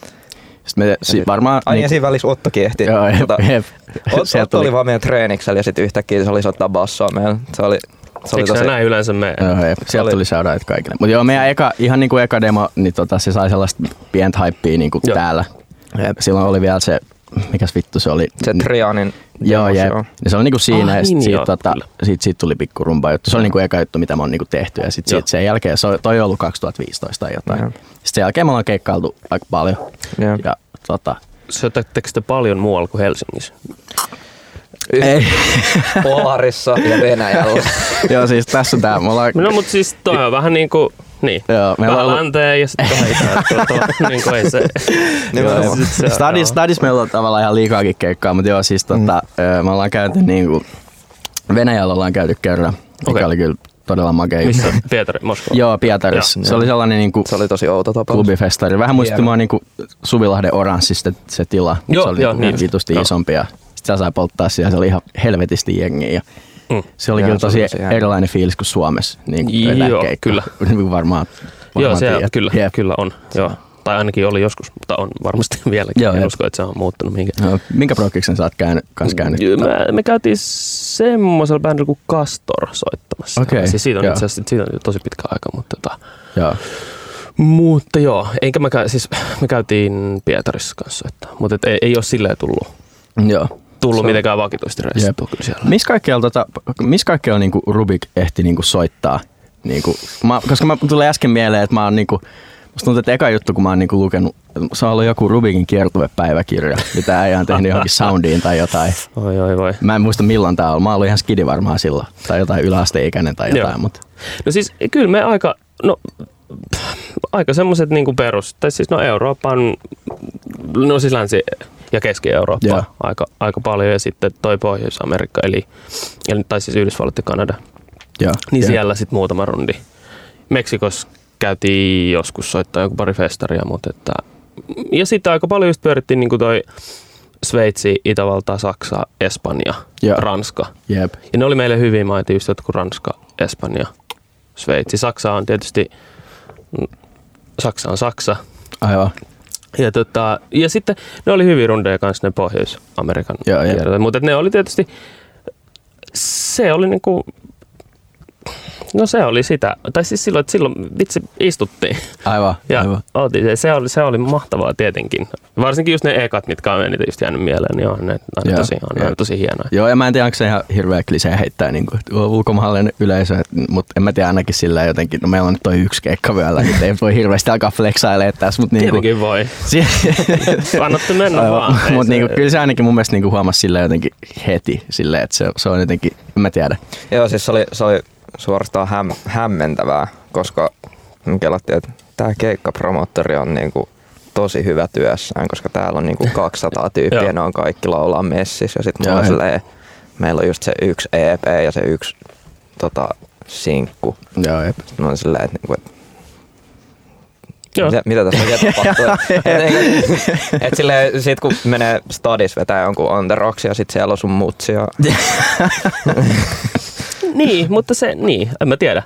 Sitten me si- varmaan... Ai niinku- ja siinä välissä Ottokin ehti. Joo, jep, tota, jep. Otto, tuli- oli vaan meidän treeniksellä ja sitten yhtäkkiä se oli soittaa bassoa meillä. Se oli, se oli Eikö tosi... näin yleensä mene? Joo, jep. Sieltä oli- tuli shoutout kaikille. Mutta joo, meidän eka, ihan niinku eka demo, niin tota, se sai sellaista pientä hypeä niinku Joo. täällä. Jep. Silloin oli vielä se, mikäs vittu se oli? Se Trianin Joo, jep. Ja se oli niinku siinä, Ah, ja sit niin siitä, joo, tota, siitä, siitä tuli pikku rumba juttu. Se oli niinku eka juttu, mitä mä oon niinku tehty. Ja sit Joo. siitä sen jälkeen, se, oli- toi on ollut 2015 tai jotain. Joo. Sitten sen jälkeen me ollaan keikkailtu aika paljon. Jep. Ja tota, Syötättekö te paljon muualla kuin Helsingissä? ei. Polarissa ja Venäjällä. joo, siis tässä on tää. Me ollaan, No mutta siis toi on vähän niin kuin, niin, Joo, meillä on vähän ollut- länteen ja sitten. Tuo, niin kuin ei se. Sit se- Stadis, joo. Stadis meillä on tavallaan ihan liikaakin keikkaa, mutta joo, siis tota, mm. me ollaan käyty niinku, Venäjällä ollaan käyty kerran, mikä Okei. oli kyllä todella makea juttu. Missä? Pietari, Moskova? Joo, Pietarissa. Joo. Se oli sellainen niinku Se oli tosi outo tapaus. klubifestari. Vähän muistutti mua niinku Suvilahden oranssi se, tila. Joo, se oli joo, niinku niin. vitusti Joo. isompi ja sitten sai polttaa siellä. Se oli ihan helvetisti jengiä. Ja Mm. se oli Joo, kyllä se tosi hieno. erilainen fiilis kuin Suomessa. Niin kuin Joo, kyllä. Niin kuin varmaan, Joo, varmaan se tiedät. kyllä, Jep. kyllä on. Joo. Tai ainakin oli joskus, mutta on varmasti vieläkin. Joo, en jep. usko, että se on muuttunut mihinkään. No, minkä prokkiksen sä oot käynyt, kans käynyt? Me, me käytiin semmoisella bändillä kuin Castor soittamassa. Okei, Siis siitä on itse asiassa siitä on tosi pitkä aika, mutta tota, Joo. mutta joo, eikä me, käy, siis me käytiin Pietarissa kanssa soittaa, mutta et ei, ei ole silleen tullut, Joo. Tullut Se on- mitenkään vakituisesti reissattua kyllä siellä. Missä kaikkialla, tota, missä kaikkialla niinku Rubik ehti niinku soittaa? Niinku, mä, koska mä tulee äsken mieleen, että mä oon niinku, musta tuntuu, että eka juttu, kun mä oon niinku lukenut, se on ollut joku Rubikin kiertuepäiväkirja, mitä äijä on tehnyt johonkin soundiin tai jotain. Oi, oi, voi. Mä en muista milloin tää on. Mä oon ihan skidi varmaan silloin. Tai jotain yläasteikäinen tai jotain. Joo. Mutta No siis kyllä me aika, no aika semmoiset niinku perus, tai siis no Euroopan, no siis Länsi- ja Keski-Eurooppa Joo. aika, aika paljon ja sitten toi Pohjois-Amerikka, eli, eli tai siis Yhdysvallat ja Kanada, joo. niin joo. siellä sitten muutama rundi. Meksikossa käytiin joskus soittaa joku pari festaria, mutta että, ja sitten aika paljon just pyörittiin niinku toi Sveitsi, Itävalta, Saksa, Espanja, Joo. Ranska. Jep. Ja ne oli meille hyvin maita just jotkut Ranska, Espanja, Sveitsi. Saksa on tietysti, Saksa on Saksa. Aivan. Ja, tota, ja sitten ne oli hyvin rundeja kanssa ne Pohjois-Amerikan kierrot. Mutta ne oli tietysti, se oli niinku, no se oli sitä. Tai siis silloin, että silloin vitsi istuttiin. Aivan. Ja aivan. oltiin, se, oli, se oli mahtavaa tietenkin. Varsinkin just ne ekat, mitkä on eniten just jäänyt mieleen, niin on ne, on ne Joo, tosi, on ne joo. tosi hienoja. Joo, ja mä en tiedä, onko se ihan hirveä klisee heittää niin kuin, ulkomaalainen yleisö, mutta en mä tiedä ainakin sillä jotenkin, no meillä on nyt toi yksi keikka vielä, nyt ei voi hirveästi alkaa flexailemaan tässä, mutta niin kuin, Tietenkin voi. Annatte mennä vaan. Ei Mutta se- niinku, kyllä se ainakin mun mielestä niinku huomasi sillä jotenkin heti, silleen, että se, se on jotenkin, en mä tiedä. Joo, siis se oli, se oli suorastaan häm, hämmentävää, koska me kelattiin, että tämä keikkapromottori on niinku tosi hyvä työssään, koska täällä on niinku 200 tyyppiä, ne on kaikki laulaa messissä ja sitten mulla silleen, meillä on just se yksi EP ja se yksi tota, sinkku. Joo, jep. Sitten mä olin silleen, että niinku, Joo. mitä, mitä tässä oikein tapahtuu? et, et, et silleen, sit kun menee stadis vetää jonkun on the rocks ja sit siellä on sun mutsi ja Niin, mutta se, niin, en mä tiedä.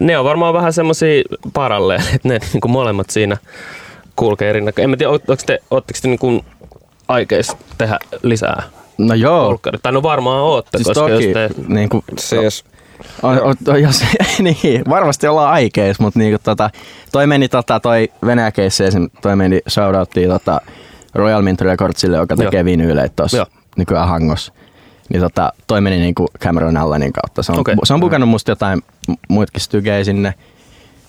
Ne on varmaan vähän semmosia paralleeleja, että ne niin molemmat siinä kulkee rinnakkain. En mä tiedä, ootteko te, ootteko te niin aikeis tehdä lisää No joo. polkkaria? Tai no varmaan ootte, Siis koska toki, jos te... niin kuin, siis on, on, on, jos, niin, varmasti ollaan aikeis, mutta niinku, tota, toi meni tota, toi Venäjä esim, toi meni shoutouttiin tota, Royal Mint Recordsille, joka tekee Joo. vinyyleitä tuossa Joo. nykyään Hangossa. Niin tota, toi meni niinku Cameron Allanin kautta. Se on, Okei. se on bukannut musta jotain mu- muitakin stygejä sinne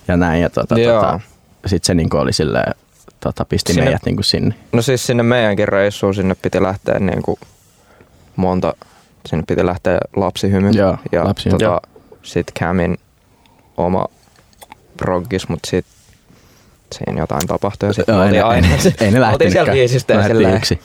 ja näin. Ja tota, Joo. tota, sit se niinku oli silleen, tota, pisti Sinne- meidät niinku sinne. No siis sinne meidänkin reissuun sinne piti lähteä niin kuin monta, sinne piti lähteä lapsihymy. Joo, ja lapsihymy. tota, sit Camin oma proggis, mutta sit siinä jotain tapahtui ja sit Joo, me ei, oltiin aina. ei, ne- ei ne Oltiin siellä lähtenytkään. viisistä ja silleen. yksin.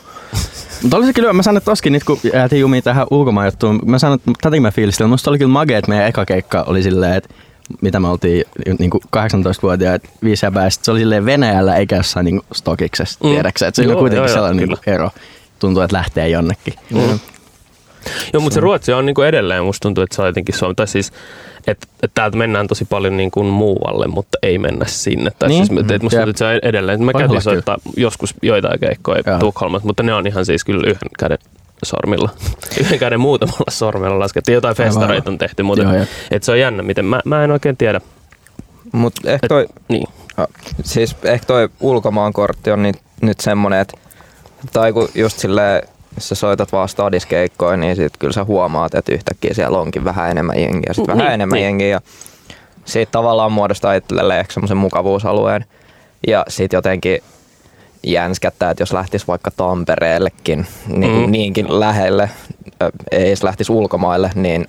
Mutta oli se kyllä, mä sanon, että toskin nyt kun jäätiin jumiin tähän ulkomaan juttuun, mä sanon, että tätäkin mä fiilistelin. Musta oli kyllä magea, että meidän eka keikka oli silleen, että mitä me oltiin niin kuin 18-vuotiaat viisi sit se oli silleen Venäjällä eikä jossain niin stokiksessa, Mm. tiedäksä. Että se oli Joo, kuitenkin joo, joo, sellainen niin kyllä. ero. Tuntuu, että lähtee jonnekin. Mm. Joo, mutta se Ruotsi on niinku edelleen, musta tuntuu, että se on jotenkin Suomi. Tai siis, että et täältä mennään tosi paljon niinku muualle, mutta ei mennä sinne. Tai Niin. siis, et, et musta Jep. tuntuu, että se on edelleen. Mä olla soittaa joskus joitain keikkoja. Tukholmassa, mutta ne on ihan siis kyllä yhden käden sormilla. Yhden käden muutamalla sormella laskettiin. Jotain festareita on tehty, mutta Joo, et, et se on jännä, miten mä, mä en oikein tiedä. Mut ehkä Et, toi, niin. siis ehkä toi ulkomaankortti on nyt, nyt semmonen, että tai kun just silleen, jos sä soitat vaan stadiskeikkoja, niin sit kyllä sä huomaat, että yhtäkkiä siellä onkin vähän enemmän jengiä, sit Mm, vähän niin, enemmän niin. jengiä ja siitä tavallaan muodostaa itselleen ehkä semmoisen mukavuusalueen ja sit jotenkin jänskättää, että jos lähtis vaikka Tampereellekin niin Mm. niinkin lähelle, ei edes lähtis ulkomaille, niin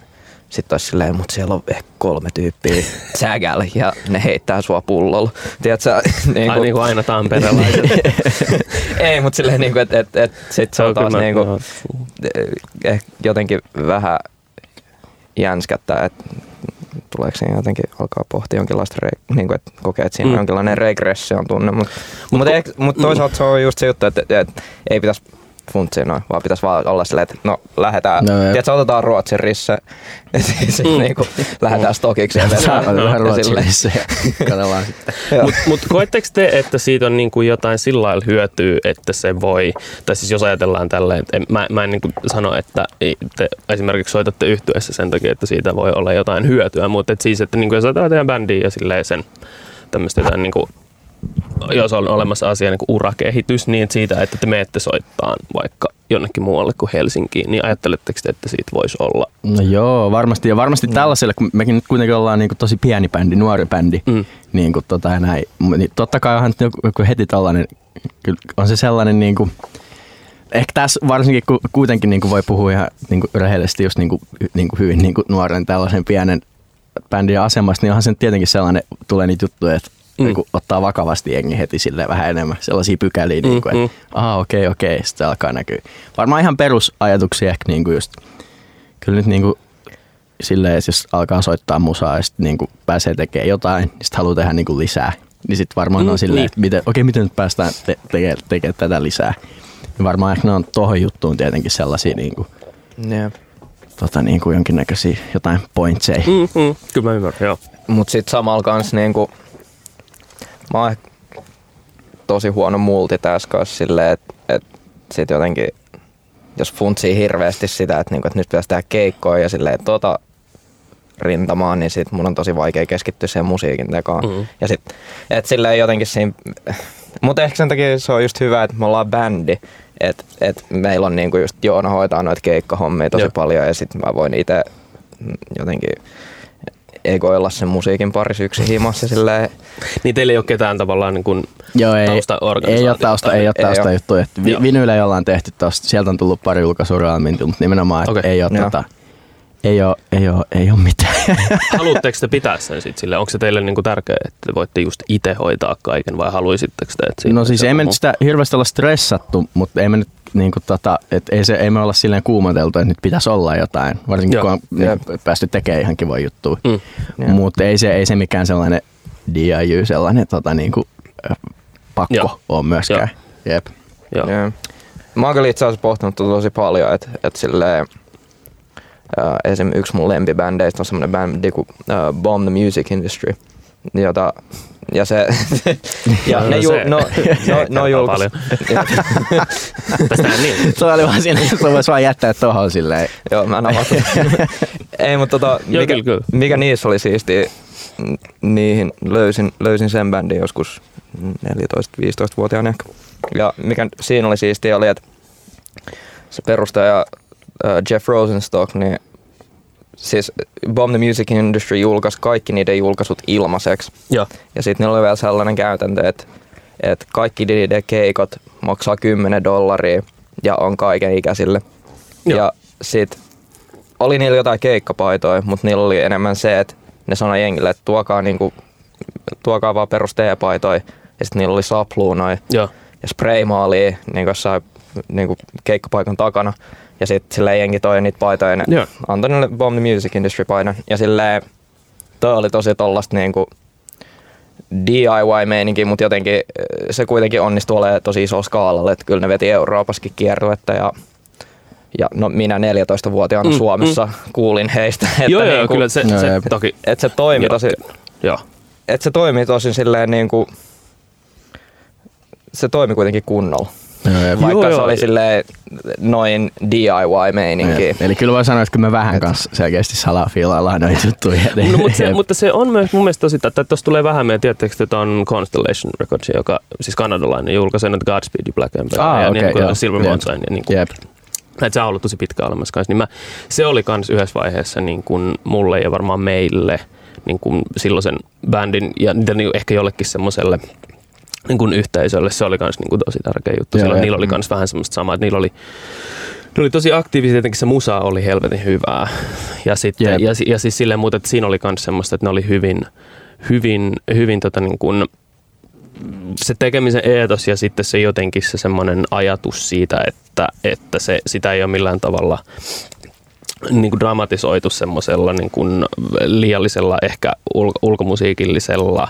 sitten olisi silleen, mutta siellä on ehkä kolme tyyppiä sägällä ja ne heittää sua pullolla. Tiedätkö, niin Ai niin kuin aina tamperelaiset. ei, mutta silleen, niin kuin, että et, et, sit se on taas niin kuin, joo. eh, jotenkin vähän jänskättää, että tuleeko siinä jotenkin alkaa pohtia jonkinlaista, re, niin kuin, että kokee, että siinä Mm. on jonkinlainen regression tunne, mutta mut, mut, kun- mut toisaalta se on just se juttu, että, että ei pitäisi funtsia noin, vaan pitäisi vaan olla silleen, että no lähdetään, No, no, tiedätkö, otetaan Ruotsin risse, ja sitten Mm. mm. niin kuin, lähdetään stokiksi ja vedetään. katsellaan sitten. Joo. Mutta mut koetteko te, että siitä on niinku jotain sillä lailla hyötyä, että se voi, tai siis jos ajatellaan tälleen, että en, mä, mä en niinku sano, että ei- te esimerkiksi soitatte yhtyessä sen takia, että siitä voi olla jotain hyötyä, mutta et siis, että niinku jos ajatellaan teidän bändiä ja silleen sen tämmöistä jotain niinku, jos on olemassa asia niin kuin urakehitys, niin siitä, että te menette soittaa vaikka jonnekin muualle kuin Helsinkiin, niin ajatteletteko te, että siitä voisi olla? No joo, varmasti. Ja varmasti mm. tällaiselle, kun mekin nyt kuitenkin ollaan niin kuin tosi pieni bändi, nuori bändi, Mm. niin kuin tota näin. Niin totta kai onhan joku, heti tällainen, on se sellainen niin kuin, ehkä tässä varsinkin kun kuitenkin niin kuin voi puhua ihan niin kuin rehellisesti just niin kuin, niin kuin hyvin niin kuin nuoren tällaisen pienen bändin asemasta, niin onhan se tietenkin sellainen, tulee niitä juttuja, että Mm. mm. ottaa vakavasti jengi heti sille vähän enemmän sellaisia pykäliä, niin kuin, Mm, että aha okei okay, okei, okay, sitten alkaa näkyä. Varmaan ihan perusajatuksia ehkä niin kuin just, kyllä nyt niin kuin silleen, että jos alkaa soittaa musaa ja sitten niin kuin pääsee tekemään jotain, niin sitten haluaa tehdä niin kuin lisää. Niin sitten varmaan Mm, mm, on silleen, niin. että miten, okei, miten nyt päästään te- tekemään teke tätä lisää. Niin varmaan ehkä ne on tohon juttuun tietenkin sellaisia niin kuin, Jep. tota, niin kuin jonkinnäköisiä jotain pointseja. Mm. Mm, mm, kyllä mä ymmärrän, joo. Mut sit samalla kans niinku, mä oon ehkä tosi huono multitaskaus silleen, että et sit jotenkin, jos funtsii hirveästi sitä, että niinku, et nyt pitäisi tehdä keikkoja ja silleen, tota rintamaan, niin sit mun on tosi vaikea keskittyä siihen musiikin tekoon. Mhm. Ja sit, et silleen jotenkin siinä, mutta ehkä sen takia se on just hyvä, että me ollaan bändi, että et meillä on niinku just Joona hoitaa noita keikkahommia tosi Joo. paljon ja sit mä voin itse jotenkin egoilla sen musiikin parissa yksin himassa silleen. Niin teillä ei ole ketään tavallaan niin kuin Joo, ei, taustaorganisaatiota ei ole tausta, ei ole Ei tausta oo. juttuja. Et Vi, Joo. vinyillä ollaan tehty tosta, sieltä on tullut pari julkaisua Realmintilta, mutta nimenomaan, että Okei. ei ole Joo. tota, ei ole, ei ole, ei ole mitään. haluatteko te pitää sen sitten sille? Onko se teille niinku tärkeää, että te voitte just itse hoitaa kaiken vai haluaisitteko te, että No siis ei me nyt sitä hirveästi olla stressattu, mutta ei me nyt niinku tota, et ei, se, ei me olla silleen kuumoteltu, että nyt pitäisi olla jotain, varsinkin Joo. kun on niinku, päästy tekemään ihan kivoja juttuja. Mm. Joo. Mutta ei se, ei se mikään sellainen DIY, sellainen tota, niinku, pakko Joo. ole myöskään. Jep. Joo. Joo. Mä oon kyllä itse asiassa pohtinut tota tosi paljon, että et silleen, äh, esim. yksi mun lempibändeistä on semmonen bändi kuin äh, Bomb the Music Industry, jota, ja se, ja No, ne, no ju, se- no, no, se no. Tästähän niin. Se oli vaan siinä, että voisi vaan jättää tohon silleen. Joo, mä en. Ei, mutta tota, mikä, kyllä, kyllä. mikä niissä oli siisti, niihin löysin, löysin sen bändin joskus 14-15-vuotiaana ehkä. Ja mikä siinä oli siistiä oli, että se perustaja äh, Jeff Rosenstock, niin siis Bomb the Music Industry julkaisi kaikki niiden julkaisut ilmaiseksi. Joo. Ja sitten niillä oli vielä sellainen käytäntö, että, että kaikki niiden keikot maksaa 10 dollaria ja on kaiken ikäisille. Joo. Ja sit oli niillä jotain keikkapaitoja, mutta niillä oli enemmän se, että ne sanoi jengille, että tuokaa, niinku, tuokaa vaan perus teepaitoja. Ja sitten niillä oli sapluunoja Joo. ja spraymaalia niin jossain niin keikkapaikan takana. Ja sitten silleen jengi toi niitä paitoja ja ne Joo. antoi niille Bomb the Music Industry paidan. Ja silleen toi oli tosi tollasta niinku DIY-meininki, mutta jotenkin eh, se kuitenkin onnistui olemaan tosi iso skaalalla, että kyllä ne veti Euroopassakin kierruetta ja ja no minä 14-vuotiaana Mm, Suomessa mm. kuulin heistä, että, Joo, joo, niinku, kyllä se, Joo, se toki. että se toimi tosi, Joo. että se toimi tosi silleen niinku, se toimi kuitenkin kunnolla. Vaikka Joo, se joo. oli silleen noin DIY-meininki. Eli kyllä voi sanoa, että kyllä me vähän kanssa selkeästi salafiilaillaan noita juttuja. No, mutta, se, mutta se on myös mun mielestä tosi, että tuossa tulee vähän meidän, tiedättekö, että on Constellation Records, joka siis kanadalainen julkaisee nyt Godspeed You Black Emperor Ah, ja okei, niin kuin joo. Silver. Mountain ja niin kuin, Jep. että se on ollut tosi pitkä olemassa kanssa, niin mä, se oli kans yhdessä vaiheessa niin kuin mulle ja varmaan meille niin kuin silloisen bändin ja niin ehkä jollekin semmoiselle niin kuin yhteisölle se oli kans niin kuin tosi tärkeä juttu. Joo, Silloin niillä oli kans vähän semmoista samaa, että niillä oli ne oli tosi aktiivisia, tietenkin se musa oli helvetin hyvää. Ja, sitten, Jep. ja, ja siis silleen muuta, että siinä oli myös semmoista, että ne oli hyvin, hyvin, hyvin tota niin kuin, se tekemisen eetos ja sitten se jotenkin se semmoinen ajatus siitä, että, että se, sitä ei ole millään tavalla niin kuin dramatisoitu semmoisella niin kuin liiallisella ehkä ulko- ulkomusiikillisella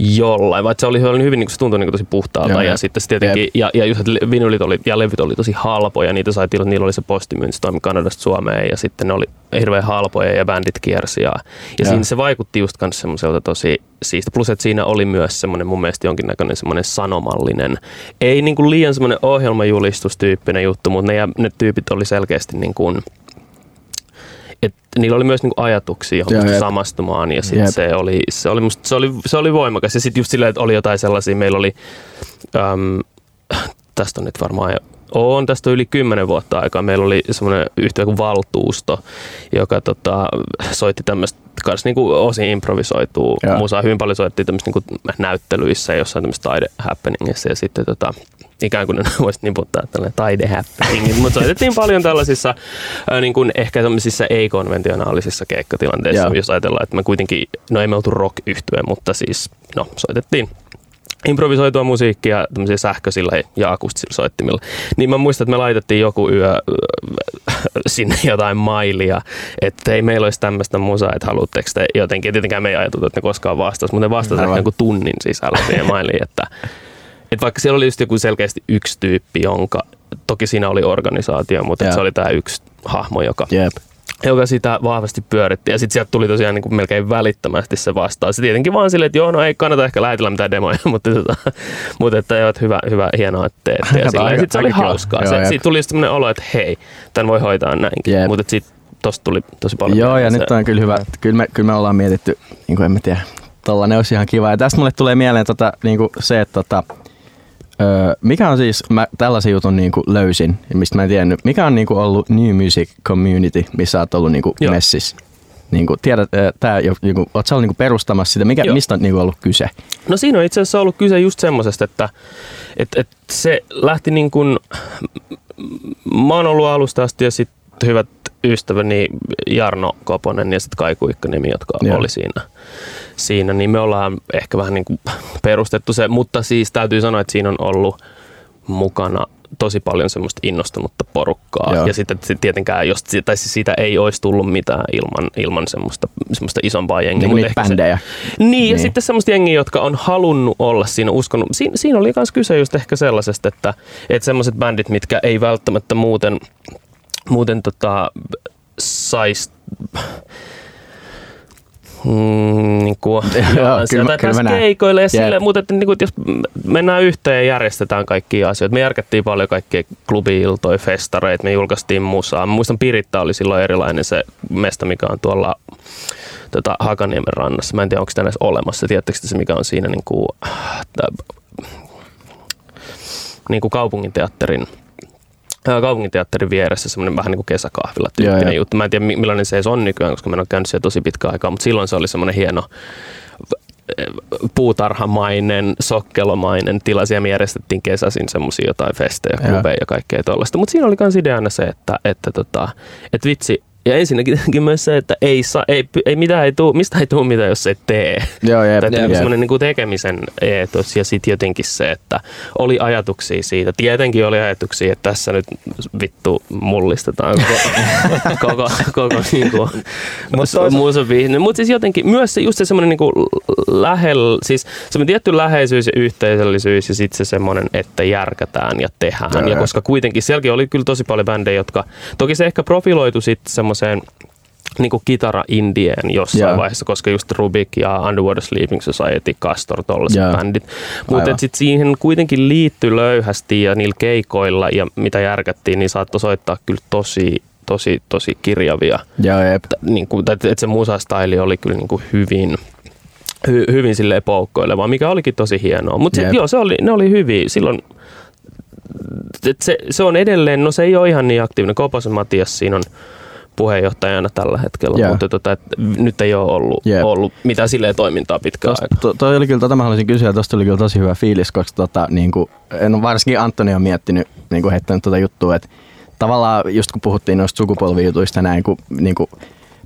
jollain, vaikka se oli, oli hyvin, niin kuin se tuntui niin kuin tosi puhtaalta Joo, ja joo. sitten se tietenkin, ja, ja just, että vinylit oli, ja levyt oli tosi halpoja, niitä sai tilata, niillä oli se postimyynti, se toimi Kanadasta Suomeen ja sitten ne oli hirveän halpoja ja bändit kiersi ja, ja siinä se vaikutti just kans semmoiselta tosi siisti, plus että siinä oli myös semmoinen mun mielestä jonkinnäköinen semmoinen sanomallinen, ei niin kuin liian semmoinen ohjelmajulistustyyppinen juttu, mutta ne, ja ne tyypit oli selkeästi niin kuin, et niillä oli myös niinku ajatuksia, johon Joo, pystyi jep. samastumaan ja sit Jep. se oli, se, oli musta, se, oli, se oli voimakas. Ja sitten just silleen, että oli jotain sellaisia, meillä oli, äm, tästä on nyt varmaan on tästä on yli kymmenen vuotta aikaa. Meillä oli semmoinen yhtiö kuin Valtuusto, joka tota, soitti tämmöistä kanssa niinku osin improvisoituu Joo. musaa. Hyvin paljon soittiin niinku näyttelyissä ja jossain tämmöistä taidehappeningissa ja sitten tota, ikään kuin ne voisi niputtaa tällainen taidehappeningit, mutta soitettiin paljon tällaisissa ää, niin kuin ehkä tämmöisissä ei-konventionaalisissa keikkatilanteissa, Joo. jos ajatellaan, että me kuitenkin, no ei me oltu rock yhtye mutta siis no soitettiin improvisoitua musiikkia sähköisillä ja akustisilla soittimilla. Niin mä muistan, että me laitettiin joku yö sinne jotain mailia, että ei meillä olisi tämmöistä musaa, että haluatteko te jotenkin. Tietenkään me ei ajateltu, että ne koskaan vastasi, mutta ne vastasivat ehkä joku tunnin sisällä siihen mailiin, että, että vaikka siellä oli just joku selkeästi yksi tyyppi, jonka, toki siinä oli organisaatio, mutta Joo. se oli tämä yksi hahmo, joka Jep. Joka sitä vahvasti pyöritti. Ja sitten sieltä tuli tosiaan niin kuin melkein välittömästi se vastaus. Se tietenkin vaan silleen, että joo, no ei kannata ehkä lähetellä mitään demoja, mutta, tota, mutta että joo, hyvä, hyvä, hienoa, että teette. Ja Kato, silleen, aika- sit se oli hauskaa. Joo, Se, siitä tuli semmoinen olo, että hei, tämän voi hoitaa näinkin. Jep. Mutta sitten tosta tuli tosi paljon. Joo, ja mieleen nyt on kyllä hyvä. Kyllä me, kyllä me ollaan mietitty, niin kuin en mä tiedä, tollanen olisi ihan kiva. Ja tästä mulle tulee mieleen tota, niin kuin se, että tota, öö, mikä on siis, mä tällaisen jutun niin kuin löysin, mistä mä en tiennyt, mikä on niin kuin ollut New Music Community, missä oot ollut niin kuin Joo. messissä? Niin kuin, tiedät, ö, tää, jo- niin kuin, oot sä ollut niin kuin perustamassa sitä, mikä, Joo. mistä on niin kuin ollut kyse? No siinä on itse asiassa ollut kyse just semmoisesta, että, että, että se lähti niin kuin, mä oon ollut alusta asti ja sitten hyvät ystäväni Jarno Koponen ja sitten Kaiku Ikkaniemi, jotka Joo. oli siinä, siinä, niin me ollaan ehkä vähän niin kuin perustettu se, mutta siis täytyy sanoa, että siinä on ollut mukana tosi paljon semmoista innostunutta porukkaa. Joo. Ja sitten tietenkään, jos, tai siis siitä ei olisi tullut mitään ilman, ilman semmoista, semmoista isompaa jengiä. Niin niitä ehkä se- bändejä. niin, ja Niin. sitten semmoista jengiä, jotka on halunnut olla siinä, uskonut. Siin, siinä oli myös kyse just ehkä sellaisesta, että, että semmoiset bändit, mitkä ei välttämättä muuten, muuten tota, sais Mm, niin kuin, Joo, kyllä mä- kyllä mä keikoille ja Jep. silleen, mutta että, niin kuin, että jos mennään yhteen ja järjestetään kaikkia asioita. Me järkättiin paljon kaikkia klubi-iltoja, festareita, me julkaistiin musaa. Mä muistan Piritta oli silloin erilainen se mesta, mikä on tuolla tota, Hakaniemen rannassa. Mä en tiedä, onko sitä edes olemassa. Tiedättekö te se, mikä on siinä niin kuin, niin kuin kaupunginteatterin ää, kaupunginteatterin vieressä semmoinen vähän niin kuin kesäkahvila tyyppinen joo. juttu. Mä en tiedä mi- millainen se on nykyään, koska mä en ole käynyt siellä tosi pitkä aikaa, mutta silloin se oli semmoinen hieno puutarhamainen, sokkelomainen tila. Siellä me järjestettiin kesäisin semmoisia jotain festejä, klubeja ja kaikkea tuollaista. Mutta siinä oli myös ideana se, että, että, tota, että vitsi, ja ensinnäkin myös se, että ei, saa, ei, ei mitään ei tuu, mistä ei tule mitään, jos et tee. Joo, jep, Tai jep. niin semmoinen niin tekemisen eetos ja sitten jotenkin se, että oli ajatuksia siitä. Tietenkin oli ajatuksia, että tässä nyt vittu mullistetaan koko, koko, koko niin kuin. Mutta siis jotenkin myös se, just se semmoinen niin lähellä, siis semmoinen tietty läheisyys ja yhteisöllisyys ja sitten se semmoinen, että järkätään ja tehdään. Joo, ja joo. koska kuitenkin sielläkin oli kyllä tosi paljon bändejä, jotka, toki se ehkä profiloitu sitten semmoiseen niin kuin kitara indien jossain Joo. vaiheessa, koska just Rubik ja Underwater Sleeping Society, Castor, tollaset Joo. bändit. Mutta sitten siihen kuitenkin liittyi löyhästi ja niillä keikoilla ja mitä järkättiin, niin saattoi soittaa kyllä tosi, tosi, tosi kirjavia. Joo, jep. T- Niin kuin, että et se musastaili oli kyllä niin kuin hyvin, hy, hyvin sille poukkoileva, mikä olikin tosi hienoa. Mutta joo, se oli, ne oli hyviä. Silloin et se, se on edelleen, no se ei ole ihan niin aktiivinen. Koposen Matias siinä on puheenjohtajana tällä hetkellä, Joo. mutta tota, et nyt ei ole ollut, Jep. ollut mitään silleen toimintaa pitkään aikaa. to, toi oli kyllä, tota mä haluaisin kysyä, tuosta oli kyllä tosi hyvä fiilis, koska tota, niin kuin, en, varsinkin Antoni on miettinyt, niin kuin heittänyt tuota juttua, että tavallaan just kun puhuttiin noista sukupolvijutuista näin, kun niin kuin,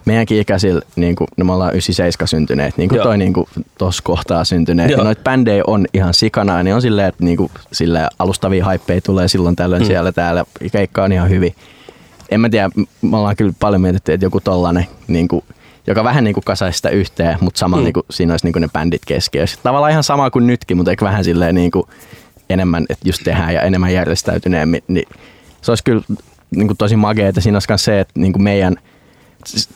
meidänkin ikäisillä, niin kuin, no me ollaan 97 syntyneet, niin kuin Joo. toi niin kuin, tossa kohtaa syntyneet, Joo. niin noita bändejä on ihan sikana, ne on silleen, että niin kuin, silleen alustavia haippeja tulee silloin tällöin Mm. siellä täällä, keikka on ihan hyvin. En mä tiedä, me ollaan kyllä paljon mietitty, että joku tollanen, niin kuin, joka vähän niin kuin kasaisi sitä yhteen, mutta samalla Mm. niin kuin, siinä olisi niin kuin ne bändit keskiössä. Tavallaan ihan sama kuin nytkin, mutta ehkä vähän silleen niin kuin enemmän, että just tehdään ja enemmän järjestäytyneemmin. Niin se olisi kyllä niin kuin tosi magea, että siinä olisi myös se, että niin kuin meidän,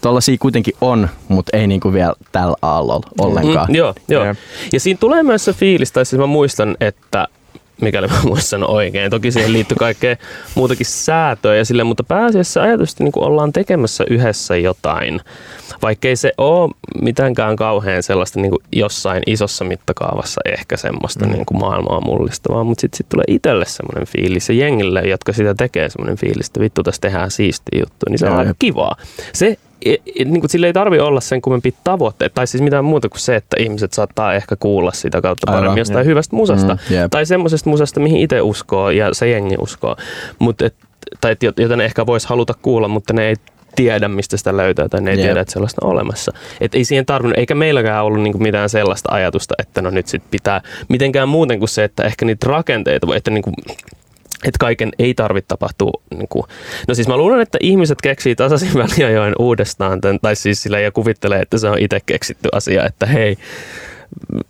tollaisia kuitenkin on, mutta ei niin kuin vielä tällä aallolla ollenkaan. Mm, joo, joo. Ja siinä tulee myös se fiilis, tai siis mä muistan, että mikäli mä muistan oikein. Toki siihen liittyy kaikkea muutakin säätöä ja sille, mutta pääasiassa ajatusti niin ollaan tekemässä yhdessä jotain. Vaikkei se ole mitenkään kauhean sellaista niin jossain isossa mittakaavassa ehkä semmoista mm. niin kuin maailmaa mullistavaa, mutta sitten sit tulee itselle semmoinen fiilis ja jengille, jotka sitä tekee semmoinen fiilis, että vittu tässä tehdään siistiä juttu, niin se on aika kivaa. Se niin kuin, sille ei tarvi olla sen kummempi tavoitteet, tai siis mitään muuta kuin se, että ihmiset saattaa ehkä kuulla sitä kautta Aivan, paremmin jostain jep. hyvästä musasta. Mm, jep. tai semmoisesta musasta, mihin itse uskoo ja se jengi uskoo. Mut et, tai et, jota ne ehkä voisi haluta kuulla, mutta ne ei tiedä, mistä sitä löytää, tai ne ei Jep. tiedä, että sellaista on olemassa. Et ei siihen tarvinnut, eikä meilläkään ollut niinku mitään sellaista ajatusta, että no nyt sit pitää mitenkään muuten kuin se, että ehkä niitä rakenteita, voi- että niinku, että kaiken ei tarvitse tapahtua. Niin kuin. No siis mä luulen, että ihmiset keksii tasaisin väliajoin uudestaan, tämän, tai siis sillä ja kuvittelee, että se on itse keksitty asia, että hei,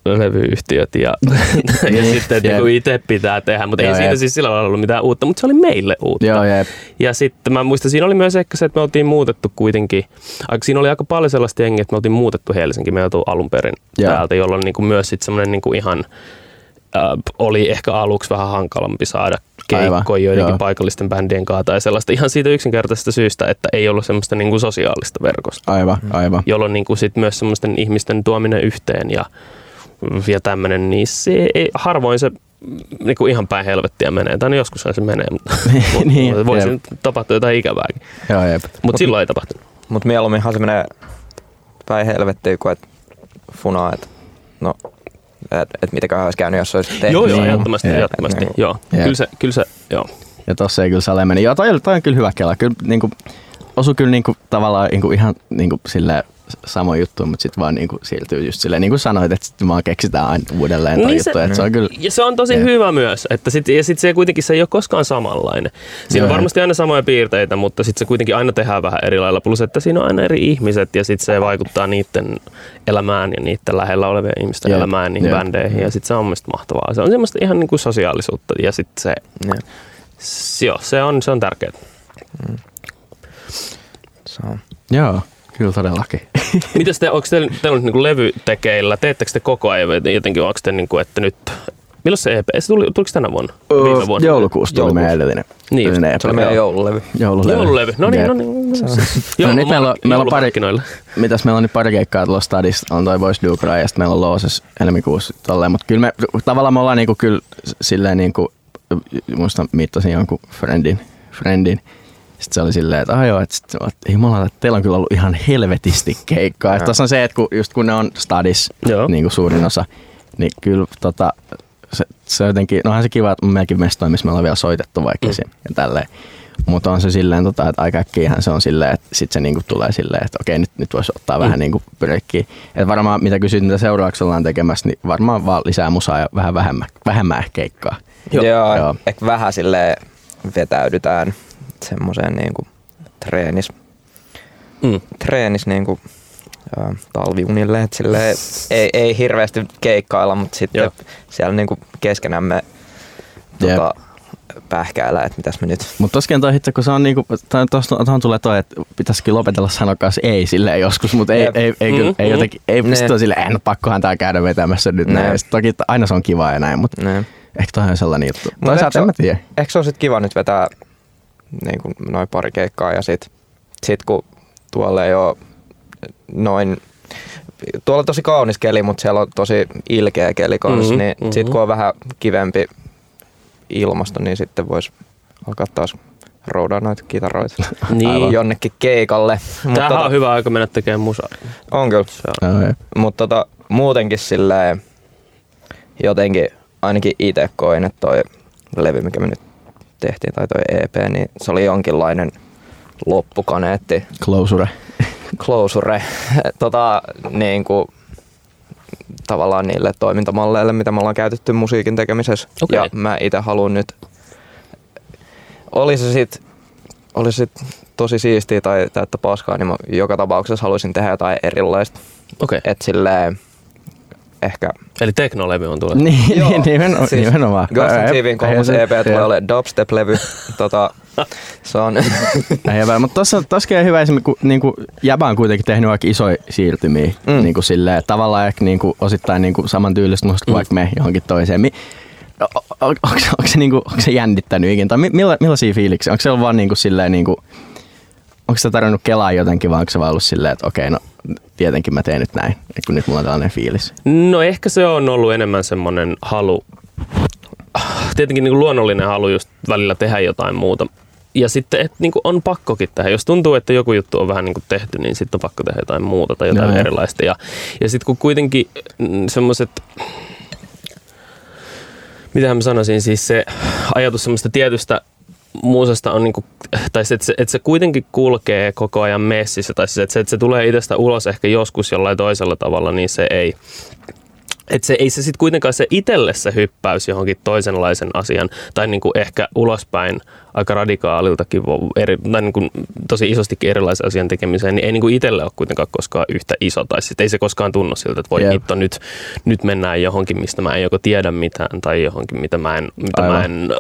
levyyhtiöt ja, ja sitten niin itse pitää tehdä, mutta ei Joo, siitä jep. siis sillä lailla ollut mitään uutta, mutta se oli meille uutta. Joo, jep. Ja sitten mä muistan, siinä oli myös ehkä se, että me oltiin muutettu kuitenkin, aika, siinä oli aika paljon sellaista jengiä, että me oltiin muutettu Helsinki, me oltiin alun perin Joo. täältä, jolloin niin kuin myös sitten semmoinen niin kuin ihan äh, oli ehkä aluksi vähän hankalampi saada keikkoja joidenkin joo. paikallisten bändien kanssa tai sellaista ihan siitä yksinkertaisesta syystä, että ei ollut semmoista niin kuin sosiaalista verkosta, Aivan, aivan. jolloin niin kuin sit myös semmoisten ihmisten tuominen yhteen ja, ja tämmöinen, niin se ei, harvoin se niin kuin ihan päin helvettiä menee. Tai no joskushan se menee, mutta Niin, voisi tapahtua jotain ikävääkin. Joo, jep. Mutta silloin ei tapahtunut. Mutta mieluumminhan se menee päin helvettiin kuin et funaa, että no, et, et mitäköhän olisi käynyt, jos olisi tehty. Joo, joo, Niin. ehdottomasti, ehdottomasti. Joo. Jep. Kyllä se, kyllä se, joo. Ja tossa ei kyllä sale meni. Joo, toi, toi on kyllä hyvä kela. Kyllä niin kuin, osu kyllä niinku, tavallaan niinku, ihan niinku, silleen sama juttu, mutta sitten vaan niinku siirtyy just silleen, niin kuin sanoit, että sitten vaan keksitään aina uudelleen Niin juttu, se- että se on kyllä, Ja se on tosi Jep. hyvä myös. Että sit, ja sitten se kuitenkin se ei ole koskaan samanlainen. Siinä on varmasti aina samoja piirteitä, mutta sitten se kuitenkin aina tehdään vähän eri lailla. Plus, että siinä on aina eri ihmiset ja sitten se vaikuttaa niiden elämään ja niiden lähellä olevien ihmisten Jep. elämään, niihin Jep. bändeihin. Ja sitten se on mielestäni mahtavaa. Se on semmoista ihan niin kuin sosiaalisuutta ja sitten se, joo, se on, se on tärkeää. Se on. joo, kyllä todellakin. Mitäs te, onko teillä, teillä on niinku levy tekeillä? Teettekö te koko ajan jotenkin, onko te niinku, että nyt, milloin se EP, se tuli, tuliko tänä vuonna? Viime vuonna? Joulukuussa tuli meidän edellinen. Niin just. edellinen Se oli meidän joululevy. Joululevy. Joululevy. No niin, no niin. No nyt meillä on- meillä on pari-. Mitäs meillä on nyt pari keikkaa tuolla stadissa, on toi Voice Dukra ja sitten meillä on Looses helmikuussa tolleen, mutta kyllä me, tavallaan me ollaan niinku kyllä silleen niinku, muista mittasin jonkun friendin, friendin sitten se oli silleen, että ai joo, että sit, että jumala, että teillä on kyllä ollut ihan helvetisti keikkaa. Ja tuossa on se, että kun, just kun ne on stadis, Joo. niin kuin suurin osa, niin kyllä tota, se, se jotenkin, no onhan se kiva, että meilläkin mestoja, missä me ollaan vielä soitettu vaikka Mm. ja tälleen. Mutta on se silleen, tota, että aika äkkiähän se on silleen, että sit se niinku tulee silleen, että okei, nyt, nyt voisi ottaa mm. vähän niinku breikkiä. Että varmaan, mitä kysyt, mitä seuraavaksi ollaan tekemässä, niin varmaan vaan lisää musaa ja vähän vähemmän, vähemmän keikkaa. Joo. Joo, ehkä vähän sille vetäydytään semmoiseen niinku treenis, Mm. treenis niinku, ää, talviunille, että sille ei, ei hirveästi keikkailla, mutta sitten Joo. siellä niinku keskenämme tota, pähkäillä, että mitäs me nyt Mutta tosiaan toi hitto, kun se on niinku, tai tosta, tulee toi, että pitäisikin lopetella sanoa kanssa ei silleen joskus, mutta ei, Jep. ei, ei, kyllä, Mm, ei mm. jotenkin, ei Ne. pysty silleen, eh, no pakkohan tää käydä vetämässä nyt Ne. näin. Sit Toki aina se on kiva ja näin, mutta ne. ehkä toi on sellainen juttu. Mut Toisaalta en mä tiedä. Ehkä se on sit kiva nyt vetää niin kuin noin pari keikkaa ja sit, sit kun tuolla ei ole noin Tuolla on tosi kaunis keli, mutta siellä on tosi ilkeä keli kanssa, Mhm, niin mhm. sit kun on vähän kivempi ilmasto, niin sitten voisi alkaa taas roudaa noita kitaroita Niin. jonnekin keikalle. Mut Tämähän tota, on hyvä aika mennä tekemään musaa. on kyllä. Joo. Mutta tota, muutenkin silleen jotenkin ainakin itse koin, että toi levy, mikä me nyt tehtiin, tai toi EP, niin se oli jonkinlainen loppukaneetti, Closure. closure, tota, niin kuin, tavallaan niille toimintamalleille, mitä me ollaan käytetty musiikin tekemisessä. Okei. Ja mä itse haluan nyt, oli se sit, oli sit tosi siistiä tai täyttä paskaa, niin mä joka tapauksessa haluaisin tehdä jotain erilaista. Okei. Et silleen ehkä Eli teknolevy on tulossa. Niin, Joo, niin nimenomaan. siis nimenomaan. Ghost TVn kolmas EP se- tulee olemaan dubstep-levy. tota, se on, Ei hyvä, mutta tuossa on hyvä esimerkiksi, kun niinku, Jäbä on kuitenkin tehnyt aika isoja siirtymiä mm. Niinku silleen, tavallaan ehkä niinku, osittain niinku, saman tyylistä musta kuin Mm. vaikka me johonkin toiseen. Mi- Onko se, onko, se, niinku, onko se jännittänyt ikinä? Tai mi- milla, millaisia fiiliksiä? Onko se ollut vaan niinku silleen, niinku, onko se tarvinnut kelaa jotenkin, vai onko se vaan ollut silleen, että okei, no tietenkin mä teen nyt näin, et kun nyt mulla on tällainen fiilis. No ehkä se on ollut enemmän semmoinen halu, tietenkin niin kuin luonnollinen halu just välillä tehdä jotain muuta. Ja sitten että niin kuin on pakkokin tehdä. Jos tuntuu, että joku juttu on vähän niin kuin tehty, niin sitten on pakko tehdä jotain muuta tai jotain joo. erilaista. Ja, ja sitten kun kuitenkin semmoiset, mitä mä sanoisin, siis se ajatus semmoista tietystä muusasta on niinku, tai se, että se, että se kuitenkin kulkee koko ajan messissä, tai siis, että se, että se tulee itsestä ulos ehkä joskus jollain toisella tavalla, niin se ei, et se, ei se sitten kuitenkaan se itselle se hyppäys johonkin toisenlaisen asian tai niinku ehkä ulospäin aika radikaaliltakin eri, tai niinku tosi isostikin erilaisen asian tekemiseen, niin ei niinku itselle ole kuitenkaan koskaan yhtä iso. Tai sitten ei se koskaan tunnu siltä, että voi Jep. hitto, nyt, nyt mennään johonkin, mistä mä en joko tiedä mitään tai johonkin, mitä mä en, mitä mä Aivan. en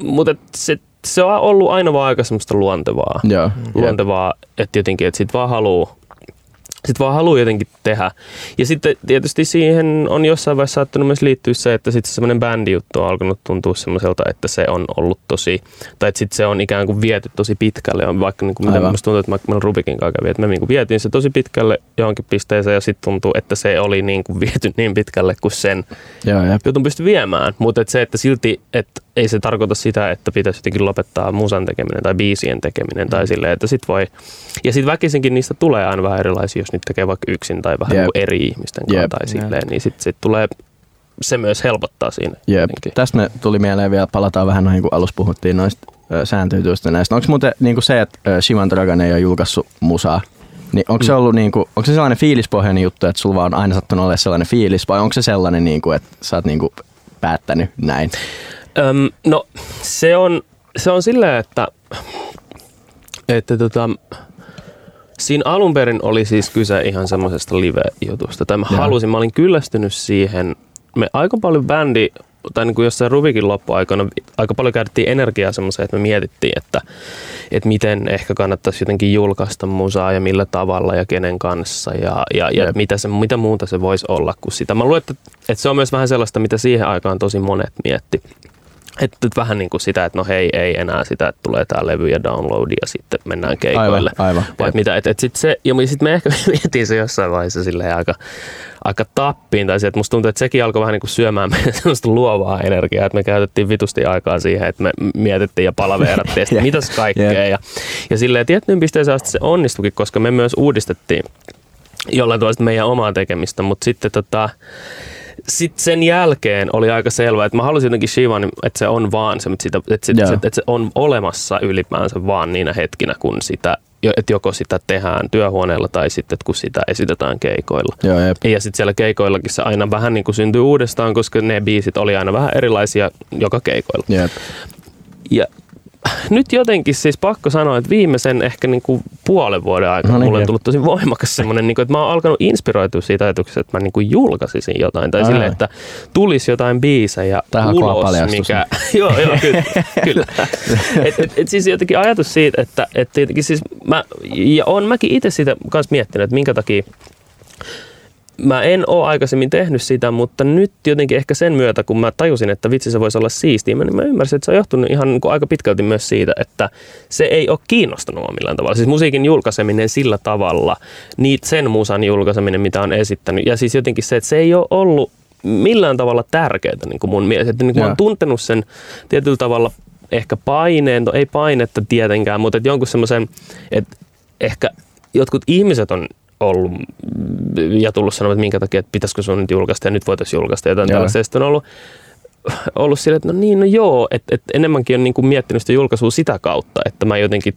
mutta se, se on ollut aina vaan aika semmoista luontevaa Joo. luontevaa, että jotenkin, että sit vaan haluu sitten vaan haluaa jotenkin tehdä. Ja sitten tietysti siihen on jossain vaiheessa saattanut myös liittyä se, että sitten semmoinen bändijuttu on alkanut tuntua semmoiselta, että se on ollut tosi, tai että sitten se on ikään kuin viety tosi pitkälle. On vaikka niin kuin, mitä musta tuntuu, että meillä Rubikin kanssa kävi, että me niin kuin vietiin se tosi pitkälle johonkin pisteeseen ja sitten tuntuu, että se oli niin kuin viety niin pitkälle kuin sen Joo, jutun pysty viemään. Mutta se, että silti, että ei se tarkoita sitä, että pitäisi jotenkin lopettaa musan tekeminen tai biisien tekeminen tai silleen, että sit voi. Ja sitten väkisinkin niistä tulee aina vähän erilaisia, jos nyt tekee vaikka yksin tai vähän Jep. niin kuin eri ihmisten kanssa Jep. tai silleen, niin sitten sit tulee, se myös helpottaa siinä. Jep. jotenkin. Tästä me tuli mieleen vielä, palataan vähän noihin, kun alussa puhuttiin noista sääntöjutuista näistä. Onko muuten niinku se, että Shivan Dragon ei ole julkaissut musaa, niin onko se ollut niinku, onko se sellainen fiilispohjainen juttu, että sulla vaan on aina sattunut olla sellainen fiilis, vai onko se sellainen, niinku, että sä oot niinku päättänyt näin? Öm, no se on, se on silleen, että, että tota, siinä alun perin oli siis kyse ihan semmoisesta live-jutusta. Tai mä Joo. halusin, mä olin kyllästynyt siihen. Me aika paljon bändi, tai niin kuin jossain Rubikin loppuaikana, aika paljon käytettiin energiaa semmoiseen, että me mietittiin, että, että miten ehkä kannattaisi jotenkin julkaista musaa ja millä tavalla ja kenen kanssa ja, ja, ja Jep. mitä, se, mitä muuta se voisi olla kuin sitä. Mä luulen, että, että se on myös vähän sellaista, mitä siihen aikaan tosi monet mietti. Että nyt vähän niin kuin sitä, että no hei, ei enää sitä, että tulee tää levy ja downloadi ja sitten mennään keikoille. Aivan, aivan. Vai mitä, et, et sit se, ja sitten me ehkä miettii se jossain vaiheessa silleen aika, aika tappiin, tai se, että musta tuntuu, että sekin alkoi vähän niin kuin syömään meidän sellaista luovaa energiaa, että me käytettiin vitusti aikaa siihen, että me mietittiin ja palaveerattiin, että mitäs kaikkea, Jep. ja, ja silleen tiettyyn pisteeseen asti se onnistukin, koska me myös uudistettiin jollain tavalla meidän omaa tekemistä, mutta sitten tota, sitten sen jälkeen oli aika selvää, että mä halusin jotenkin Shivan, että se on vaan se, että, sitä, että, se, Joo. että se on olemassa ylipäänsä vaan niinä hetkinä, kun sitä, että joko sitä tehdään työhuoneella tai sitten, että kun sitä esitetään keikoilla. Joo, jep. Ja sitten siellä keikoillakin se aina vähän niin kuin syntyy uudestaan, koska ne biisit oli aina vähän erilaisia joka keikoilla. Jep. Ja nyt jotenkin siis pakko sanoa, että viimeisen ehkä niin kuin puolen vuoden aikana No niin, mulle on tullut tosi voimakas semmoinen, niin kuin, että mä oon alkanut inspiroitua siitä ajatuksesta, että mä niin kuin julkaisisin jotain. Tai Ai. silleen, että tulisi jotain biisejä kova ulos, mikä... joo, joo, kyllä. kyllä. Et, et, et, siis jotenkin ajatus siitä, että, että tietenkin siis mä, ja on mäkin itse siitä kanssa miettinyt, että minkä takia mä en ole aikaisemmin tehnyt sitä, mutta nyt jotenkin ehkä sen myötä, kun mä tajusin, että vitsi se voisi olla siistiä, niin mä ymmärsin, että se on johtunut ihan niin kuin aika pitkälti myös siitä, että se ei ole kiinnostanut mua millään tavalla. Siis musiikin julkaiseminen sillä tavalla, niitä sen musan julkaiseminen, mitä on esittänyt, ja siis jotenkin se, että se ei ole ollut millään tavalla tärkeää niin kuin mun mielestä. Että niin kuin mä oon tuntenut sen tietyllä tavalla ehkä paineen, no ei painetta tietenkään, mutta että jonkun semmoisen, että ehkä jotkut ihmiset on ollut ja tullut sanomaan, että minkä takia, että pitäisikö sun nyt julkaista ja nyt voitaisiin julkaista ja Joo. tällaista. Sitten on ollut, ollut sille, että no niin, no joo, että, että enemmänkin on niin kuin miettinyt sitä julkaisua sitä kautta, että mä jotenkin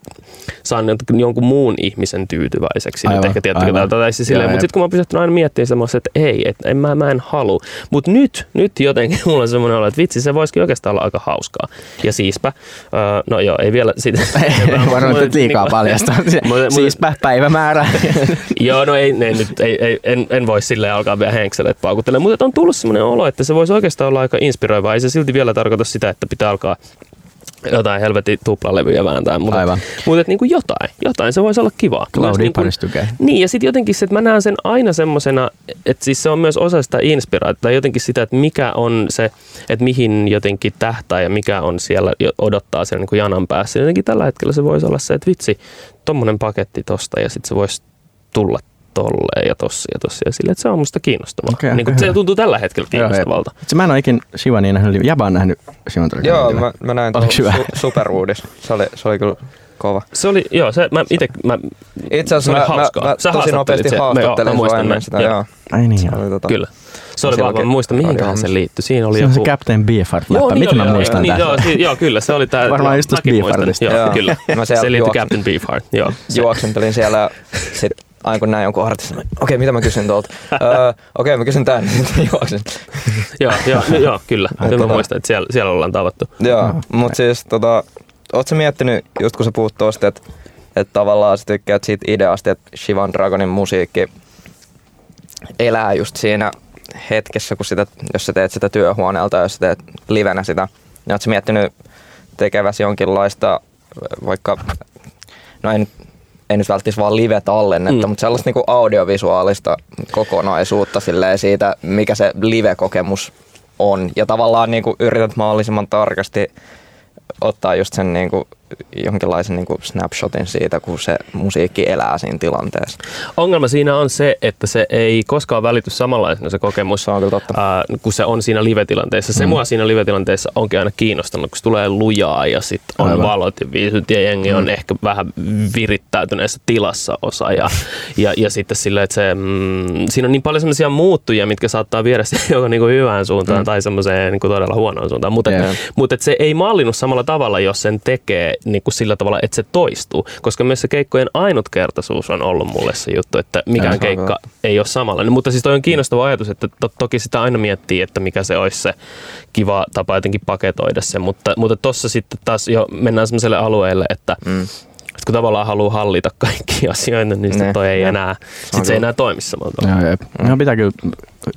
saan jonkun muun ihmisen tyytyväiseksi. Aivan, nyt ehkä tietty, aivan. tai siis silleen, mutta sitten kun mä oon pysähtynyt aina miettimään semmoista, että ei, että en, mä, mä en halua. Mutta nyt, nyt jotenkin mulla on semmoinen olo, että vitsi, se voisikin oikeastaan olla aika hauskaa. Ja siispä, öö, no joo, ei vielä siitä. Varmaan nyt liikaa paljastaa. Siispä päivämäärä. Joo, no ei, ei, nyt, ei, ei, en, en voi silleen alkaa vielä henkseleet paukuttelemaan, mutta on tullut semmoinen olo, että se voisi oikeastaan olla aika inspiroivaa. Ei se silti vielä tarkoita sitä, että pitää alkaa jotain helvetin tuplalevyjä vääntää, mutta, Aivan. mutta että niin kuin jotain, jotain, se voisi olla kivaa. Claudi niin kuin- niin, ja sitten jotenkin se, että mä näen sen aina semmosena, että siis se on myös osa sitä inspiraatiota, jotenkin sitä, että mikä on se, että mihin jotenkin tähtää ja mikä on siellä, odottaa siellä niin kuin janan päässä. Jotenkin tällä hetkellä se voisi olla se, että vitsi, tommonen paketti tosta, ja sitten se voisi tulla tolleen ja tossa ja tossa, ja sille, että se on musta kiinnostavaa. Okei, niin kuin, se tuntuu tällä hetkellä Joo, kiinnostavalta. Se mä en ole ikin Shivania nähnyt. Jaba on nähnyt Shivan Joo, mä, mä näin tuon su- superuudis. Se oli, se oli kyllä kova. Se oli, joo, se, mä itse, mä, Itse Se asiassa mä, mä, mä Sä tosi nopeasti. Mä- joo, mä haastattelin sua ennen sitä. Joo. Joo. Ai niin Se joo. oli tota, kyllä. Se oli vaan, mä muistan, mihinkähän se liittyi. Siinä oli Se on se joku... Captain Beefheart Joo, läppä. niin Miten oli, mä joo, muistan niin, tämän? joo, si- joo, kyllä, se oli tää. Varmaan joo, just muistan. Beefheartista. Joo, Joo. kyllä. Mä se liittyy juoksin. Captain Beefheart, joo. Se, juoksentelin siellä sit aina kun näin jonkun artistin, okei, mitä mä kysyn tuolta? Öö, okei, mä kysyn tän, sitten juoksin. joo, joo, no, joo, kyllä. Mä tota- muistan, että siellä, siellä ollaan tavattu. Joo, Aha. mut siis tota, oot sä miettinyt, just kun sä puhut tosta, että että tavallaan sä tykkäät siitä ideasta, että Shivan Dragonin musiikki elää just siinä hetkessä, kun sitä, jos sä teet sitä työhuoneelta, jos sä teet livenä sitä, niin oot sä miettinyt tekeväsi jonkinlaista vaikka, no en, ei nyt välttämättä vaan live-tallennetta, Mm. mutta sellaista niinku audiovisuaalista kokonaisuutta silleen siitä, mikä se live-kokemus on. Ja tavallaan niinku yrität mahdollisimman tarkasti ottaa just sen niinku jonkinlaisen niin kuin snapshotin siitä, kun se musiikki elää siinä tilanteessa. Ongelma siinä on se, että se ei koskaan välity samanlaisena se kokemus, Se on kyllä totta. ää, kun se on siinä live-tilanteessa. Se mm. mua siinä live-tilanteessa onkin aina kiinnostanut, kun se tulee lujaa ja sitten on Aivan. valot ja viisyt ja jengi mm. on ehkä vähän virittäytyneessä tilassa osa. Ja, ja, ja sitten silleen, että se, mm, siinä on niin paljon sellaisia muuttujia, mitkä saattaa viedä siihen joko niinku hyvään suuntaan mm. tai semmoiseen niinku todella huonoon suuntaan. Mutta yeah. mutta se ei mallinnut samalla tavalla, jos sen tekee niinku sillä tavalla, että se toistuu. Koska myös se keikkojen ainutkertaisuus on ollut mulle se juttu, että mikään keikka ei ole samanlainen. Mutta siis toi on kiinnostava ajatus, että to, toki sitä aina miettii, että mikä se olisi se kiva tapa jotenkin paketoida se. Mutta, mutta tossa sitten taas jo mennään sellaiselle alueelle, että Mm. Että kun tavallaan haluaa hallita kaikki asioita, niin sitten Ne, toi ei ne. enää, sit se ei enää toimi samalla tavalla. Joo, jep. Mm. pitää kyllä,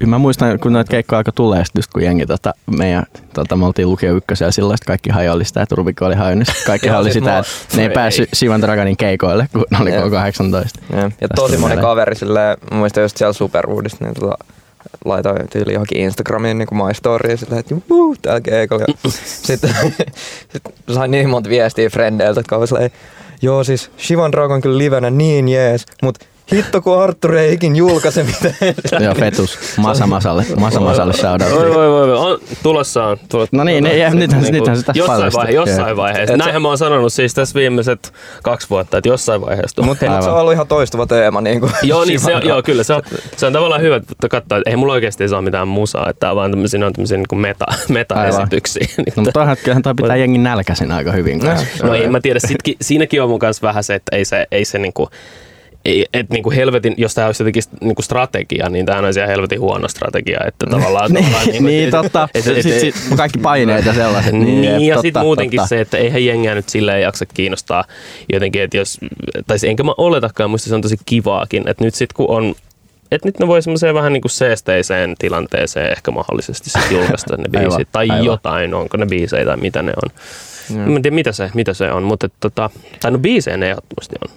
mä muistan, kun noita keikkoja alkoi tulee, sit just kun jengi, tota, meidän, tota, me oltiin lukio ykkösen ja silloin sit kaikki hajoili sitä, että Rubikko oli hajonnut. Kaikki siis sitä, että ne ei päässyt Sivan Draganin keikoille, kun ne oli koko 18. Ja, ja tosi moni mieleen. kaveri silleen, mä muistan just siellä Superwoodista, niin tota, laitoin tyyli johonkin Instagramiin niin my story silleen, että juu, täällä keikolla. Ja Sitten sit sain niin monta viestiä frendeiltä, jotka oli silleen, joo siis Shivan Dragon kyllä livenä niin jees, mut hitto kun Arttur ei ikin julkaise mitään. Joo, Fetus. Masa Masalle. Masa Masalle Voi, shoutout. voi, voi, voi. On, tulossa on. Tulossa, No niin, ne- ja nythän- Niinku, nythän tässä jossain, paljastui. vaihe, jossain vaiheessa. Et Näinhän mä oon sanonut siis tässä viimeiset kaksi vuotta, että jossain vaiheessa. Mutta mut se on ollut ihan toistuva teema. Niin kuin Joo, niin se joo, kyllä se on, se on tavallaan hyvä että katsoa, että ei mulla oikeasti saa mitään musaa, että tää on vaan tämmöisiä, on tämmöisiä niin meta, meta-esityksiä. No, mutta toihan, kyllähän toi pitää jengin nälkäisen aika hyvin kanssa. No en mä tiedä, sitkin, siinäkin on mun kanssa vähän se, että ei se, ei se niinku, et niinku helvetin, jos tämä olisi jotenkin niinku strategia, niin tämä on ihan helvetin huono strategia, että tavallaan... tavallaan niinku, niin, et- totta. et- et- Sit, sit, kaikki paineet ja sellaiset. Niin, jep, ja sitten muutenkin totta. se, että eihän jengiä nyt silleen jaksa kiinnostaa jotenkin, että jos, tai enkä mä oletakaan, musta se on tosi kivaakin, että nyt sitten kun on että nyt ne voi semmoiseen vähän niin kuin seesteiseen tilanteeseen ehkä mahdollisesti sit julkaista ne Aivan, biisit. tai aivan. jotain, onko ne biisejä tai mitä ne on. Mm. Mä en tiedä mitä se, mitä se on, mutta et tota, tai no biisejä ne ehdottomasti on.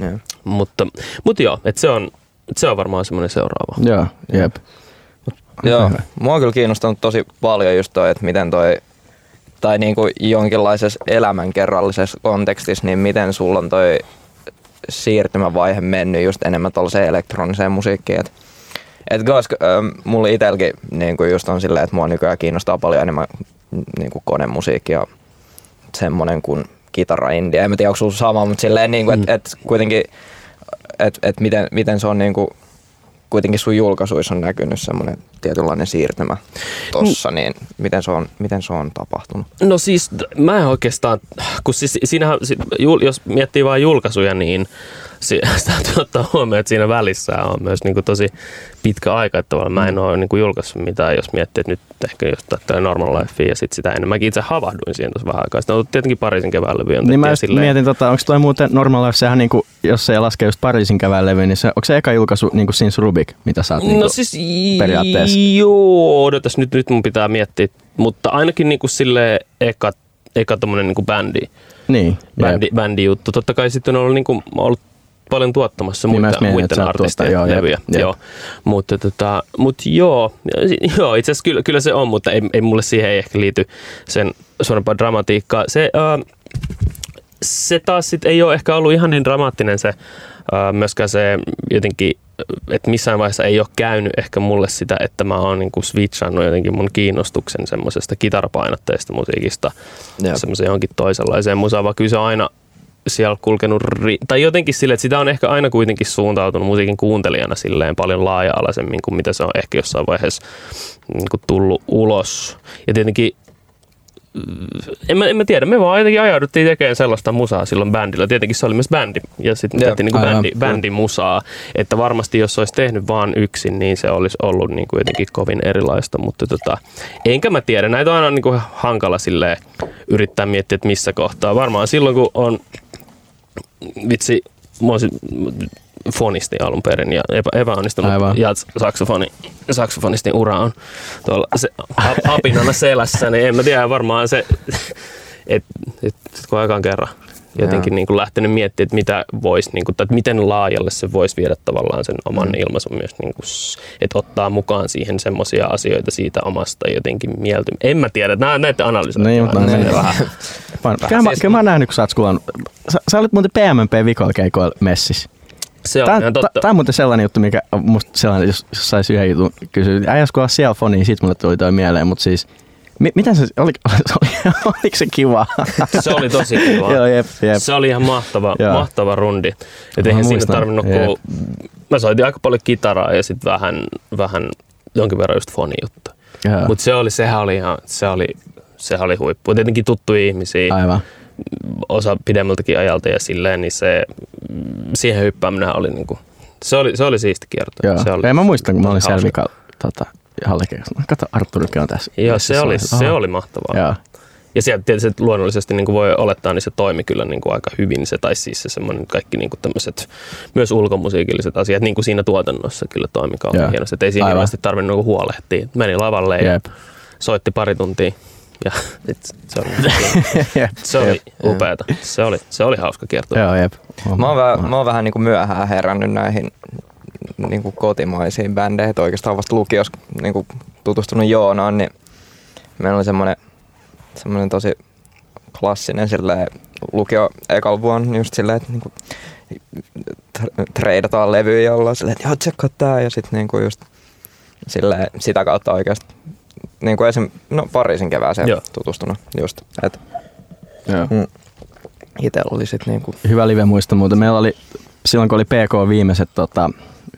Joo. Mutta, mutta joo, että se on, et se on varmaan semmoinen seuraava. Joo, jep. Joo, mua on kyllä kiinnostanut tosi paljon just toi, että miten toi, tai niinku jonkinlaisessa elämänkerrallisessa kontekstissa, niin miten sulla on toi siirtymävaihe mennyt just enemmän tuollaiseen elektroniseen musiikkiin. Et, et koska ähm, mulla itselläkin niinku just on silleen, että mua nykyään kiinnostaa paljon enemmän niinku konemusiikki ja semmonen kuin kitara india. En mä tiedä, onko sulla sama, mutta silleen niinku, että et kuitenkin, että et miten, miten se on niinku, kuitenkin sun julkaisuissa on näkynyt semmoinen tietynlainen siirtymä tossa, niin miten se on, miten se on tapahtunut? No siis mä en oikeastaan, kun siis siinähän, jos miettii vain julkaisuja, niin sitä täytyy ottaa huomioon, että siinä välissä on myös niin kuin tosi pitkä aika, että tavallaan mä en ole niin kuin julkaissut mitään, jos miettii, että nyt ehkä jos tätä normal life ja sitten sitä enemmänkin itse havahduin siihen tuossa vähän aikaa. Sitten on ollut tietenkin Pariisin kevään levy. Niin mä just mietin, tota, onko toi muuten Normal Life, sehän niinku, jos se ei laske just Pariisin kevään levy, niin se, onko se eka julkaisu niinku Since Rubik, mitä sä oot niinku, No siis periaatteessa? joo, odotas nyt, nyt mun pitää miettiä, mutta ainakin niin kuin sille eka, eka tommonen niin kuin bändi, niin, bändi, bändi juttu. Totta kai sitten on ollut, niin kuin, ollut paljon tuottamassa Niin muita, että muiden artistien joo, levyjä. jep, jep. Joo. Mutta, tota, mut joo, joo, itse asiassa kyllä, kyllä, se on, mutta ei, ei mulle siihen ei ehkä liity sen suurempaa dramatiikkaa. Se, äh, se taas sit ei ole ehkä ollut ihan niin dramaattinen se, äh, myöskään se jotenkin, että missään vaiheessa ei ole käynyt ehkä mulle sitä, että mä oon niinku switchannut jotenkin mun kiinnostuksen semmoisesta kitarapainotteista musiikista semmoiseen johonkin toisenlaiseen musaan, vaan kyllä se aina siellä kulkenut, ri- tai jotenkin sille, että sitä on ehkä aina kuitenkin suuntautunut musiikin kuuntelijana silleen paljon laaja-alaisemmin kuin mitä se on ehkä jossain vaiheessa niin kuin tullut ulos. Ja tietenkin en mä, en mä tiedä, me vaan jotenkin ajauduttiin tekemään sellaista musaa silloin bändillä. Tietenkin se oli myös bändi, ja sitten tehtiin niinku bändi, bändimusaa. Että varmasti jos olisi tehnyt vaan yksin, niin se olisi ollut niinku jotenkin kovin erilaista. Mutta tota, enkä mä tiedä, näitä on aina niinku hankala silleen yrittää miettiä, että missä kohtaa. Varmaan silloin, kun on vitsi, mä olisin fonisti alun perin ja epä, epäonnistunut Aivan. ja saksofoni, saksofonistin ura on tuolla se, ha, hapinana selässä, niin en mä tiedä varmaan se, että et, et, kun aikaan kerran jotenkin niin kuin lähtenyt miettimään, että, mitä vois, niin kuin, tai että miten laajalle se voisi viedä tavallaan sen oman mm. ilmaisun myös, niin kuin, että ottaa mukaan siihen semmoisia asioita siitä omasta jotenkin mieltä. En mä tiedä, nämä näitä analysoida. Niin, mutta vähän. niin. vähän. Kyllä, mä, Siis- kyllä mä oon nähnyt, kun sä oot. Sä, sä olit muuten PMMP vikoilla keikoilla messissä. Se on ihan totta. tää on muuten sellainen juttu, mikä musta sellainen, jos, jos sais yhden jutun kysyä. Äijäs kun siellä foni, niin sit mulle tuli toi mieleen, mutta siis mi, miten se, oli, oli, oliko se kiva? Se oli tosi kiva. Joo, jep, jep. Se oli ihan mahtava, Joo. mahtava rundi. Et eihän siinä tarvinnut kuul... Mä soitin aika paljon kitaraa ja sitten vähän, vähän jonkin verran just foni-juttu. Mutta se oli, sehän oli ihan, se oli, sehän oli huippu. Tietenkin tuttuja ihmisiä, Aivan. osa pidemmältäkin ajalta ja silleen, niin se, siihen hyppääminen oli niinku, se oli, se oli siisti kierto. Joo. Se oli, ja mä muistan, kun mä olin siellä tota, Hallekeikkassa. Kato, Arturikin on tässä. Joo, se oli, Aha. se oli mahtavaa. Joo. Ja sieltä tietysti luonnollisesti niin kuin voi olettaa, niin se toimi kyllä niin kuin aika hyvin se, tai siis se semmoinen kaikki niin kuin tämmöiset myös ulkomusiikilliset asiat niin kuin siinä tuotannossa kyllä toimi kauhean Joo. hienosti. Että ei siinä hirveästi tarvinnut niin huolehtia. Meni lavalle ja Jep. soitti pari tuntia ja sit se oli, se oli upeata. Se oli, se oli hauska kierto. Joo, jep. Mä oon, vähän, mä oon vähän niin kuin myöhään herännyt näihin niin kuin kotimaisiin bändeihin. että Oikeastaan vasta lukiossa niin kuin tutustunut Joonaan, niin meillä oli semmoinen, semmoinen tosi klassinen silleen, lukio ekal vuonna just silleen, että niin kuin, treidataan levyjä ja ollaan silleen, että joo, tsekkaa tää ja sitten niin kuin just silleen, sitä kautta oikeasti niin kuin esim, no Pariisin kevääseen Joo. tutustunut just. Et Joo. mm, itellä oli sit niinku Hyvä live muisto muuten. Meillä oli, silloin kun oli PK viimeiset, tota,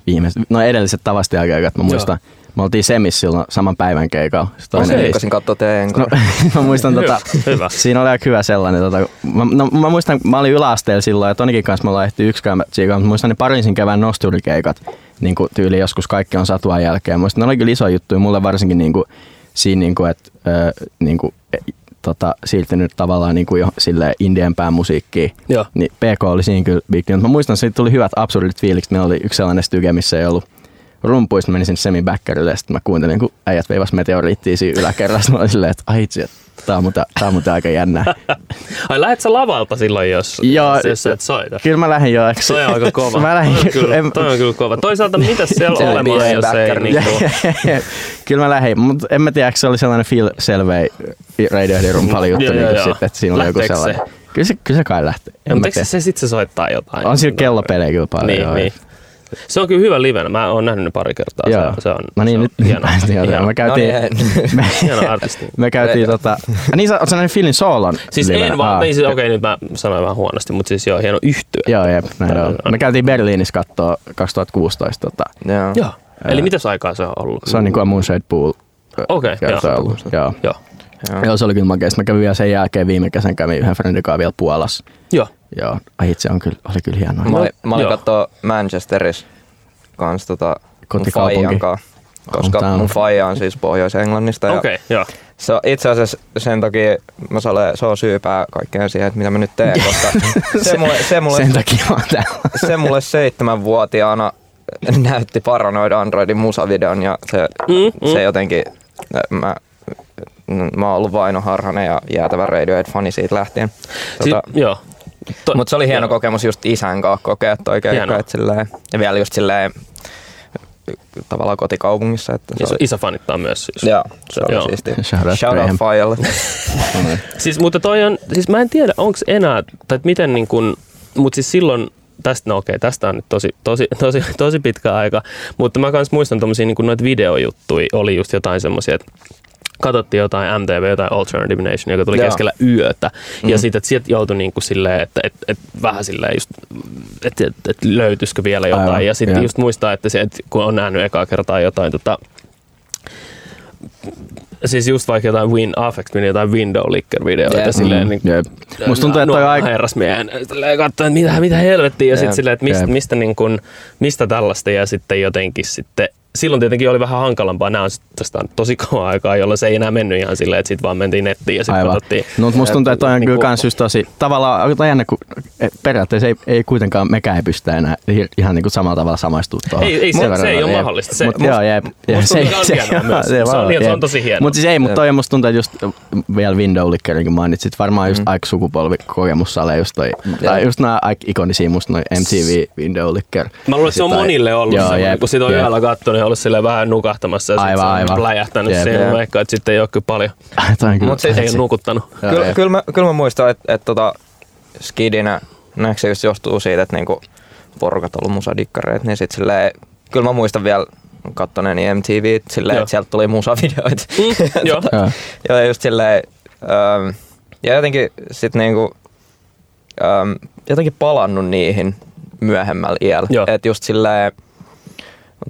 viimeiset no edelliset tavastiakeikat, mä muistan, me oltiin Semis silloin saman päivän keikalla. Se niistä. seikkasin katsoa teidän No, mä muistan tota, Hyvä, siinä oli aika hyvä sellainen. Tota, mä, no, mä muistan, mä olin yläasteella silloin ja Tonikin kanssa me ollaan ehty yksikään tsiikaan, mutta muistan ne Pariisin kevään nosturikeikat, niin kuin tyyli joskus kaikki on satua jälkeen. Muistan, ne oli kyllä iso juttu ja mulle varsinkin niin kuin, siinä, niin kuin, että ö, niin kuin, tota, siirtynyt tavallaan niin kuin jo silleen indienpään musiikkiin. Joo. Niin PK oli siinä kyllä big. Mä muistan, että siitä tuli hyvät absurdit fiilikset. Meillä oli yksi sellainen styge, missä ei ollut rumpuista, menin sinne semi ja sitten mä kuuntelin, kun äijät veivas meteoriittia siinä yläkerrassa. Mä olin silleen, että ai itse, tää on muuten, tää on muuten aika jännää. Ai lähet sä lavalta silloin, jos, Joo, jos sä et soita? Kyllä mä lähdin jo. Toi on aika kova. Mä lähdin, toi, on kyllä, en, toi on kyllä kova. Toisaalta mitä siellä olemaan, pieni jos ei backkari. niinku... Kyllä mä lähdin, mutta en mä tiedä, se oli sellainen Phil Selvey Radioheadin rumpali juttu, niin kuin sitten, että siinä oli joku sellainen. Kyllä se, kyllä se kai lähtee. Mutta eikö se sitten se soittaa jotain? On sillä kellopelejä kyllä paljon. Niin, joo. niin. Se on kyllä hyvä livenä. Mä oon nähnyt ne pari kertaa. Joo. Se, se on, No niin, se on nyt hieno, Me No käytiin, niin, me, hieno artisti. me käytiin tota... Ah, Niin sä oot nähnyt Philin soolon? Siis livenä? en vaan, Aa, niin siis, okei nyt mä sanoin vähän huonosti, mutta siis joo, hieno yhtyö. Joo, jep, näin on. Me käytiin Berliinissä kattoo 2016. Tota, Joo. Joo. Eli mitäs aikaa se on ollut? se on niinku Moonshade Pool. Okei, kerta joo. ollut. Joo. Joo. Joo. Joo, se oli kyllä makea. Mä kävin vielä sen jälkeen viime kesän kävin yhden friendin kanssa vielä Puolassa. Joo. Joo, ai itse on kyllä, oli kyllä hienoa. Mä olin, mä olin kattoo Manchesterissa kans tota mun faijan kanssa, koska Hometown. mun faija on siis Pohjois-Englannista. ja Okei, joo. Se on itse asiassa sen takia, mä sale, se on syypää kaikkeen siihen, että mitä mä nyt teen, koska se mulle, se mulle, Sen takia mä oon täällä. se mulle seitsemänvuotiaana näytti Paranoid Androidin musavideon ja se, Mm, mm. se jotenkin, mä, mä oon ollut Vaino Harhanen ja jäätävä Radiohead-fani siitä lähtien. Tota, Si- joo. To- mutta se oli hieno joo. kokemus just isän kanssa kokea toi keikka, Hienoa. et silleen, ja vielä just silleen tavallaan kotikaupungissa. Että se Isä, oli, isä fanittaa myös siis. joo, se oli Joo. siistiä. Shout out Shout out Graham. Fajalle. Siis, mutta toi on, siis mä en tiedä, onko enää, tai miten niin kun, mutta siis silloin, tästä, no okei, tästä on nyt tosi, tosi, tosi, tosi pitkä aika, mutta mä kans muistan tommosia niin noita videojuttuja, oli just jotain semmosia, että katsottiin jotain MTV, jotain Alternative Nation, joka tuli Joo. keskellä yötä. Ja Mm. sitten, sieltä joutui niin kuin silleen, että et, et vähän silleen just, että et, et löytyisikö vielä jotain. Aivan, ja sitten just muistaa, että se, et kun on nähnyt ekaa kertaa jotain tota, siis just vaikka jotain Win Affect, jotain Window Licker videoita Jep. silleen, Mm, niin jep. Musta tuntuu, että toi nuo aika... herrasmiehen katsoo, että mitä, mitä helvettiä, ja Jep. sitten silleen, että mistä, Jep. mistä, niin kun, mistä tällaista, ja sitten jotenkin sitten silloin tietenkin oli vähän hankalampaa. Nämä on tästä on tosi kauan aikaa, jolloin se ei enää mennyt ihan silleen, että sitten vaan mentiin nettiin ja sitten katsottiin. No, mutta musta tuntuu, että toi on Niinku- kyllä kans just tosi, tavallaan aika jännä, kun et periaatteessa ei, ei kuitenkaan mekään ei pystytä enää ihan niinku samalla tavalla samaistua tuohon. Ei- ei se- se ei on, ole mahdollista. Se- Mut joo, jep. se hienoa myös. Se on hieno- se on jep. tosi hienoa. Mut siis ei, mutta toi musta tuntuu, että just vielä window lickerinkin mainitsit, varmaan just Mm. aika sukupolvikokemussale just toi, tai just nää aika ikonisia musta noi MTV window licker. Mä luulen, että se on monille ollut kun sitä on yhdellä kattonut ja ollut silleen vähän nukahtamassa ja Aivan, sitten se aivan. pläjähtänyt Jep. siihen. Veikkaan, että sitten ei ole kyllä paljon. Toi on kyllä Mut siis- Ei ole nukuttanut. Kyllä, kyllä, mä, kyllä mä muistan, että et, tota, skidinä, näetkö se just johtuu siitä, että niinku porukat on ollut musadikkareita, niin sit silleen, kyllä mä muistan vielä kattoneeni MTV, silleen, että sieltä tuli musavideoita. Mm, joo. Joo. ja just silleen, ähm, ja jotenkin sit niinku, ähm, jotenkin palannut niihin myöhemmällä iällä. Joo. Et just silleen,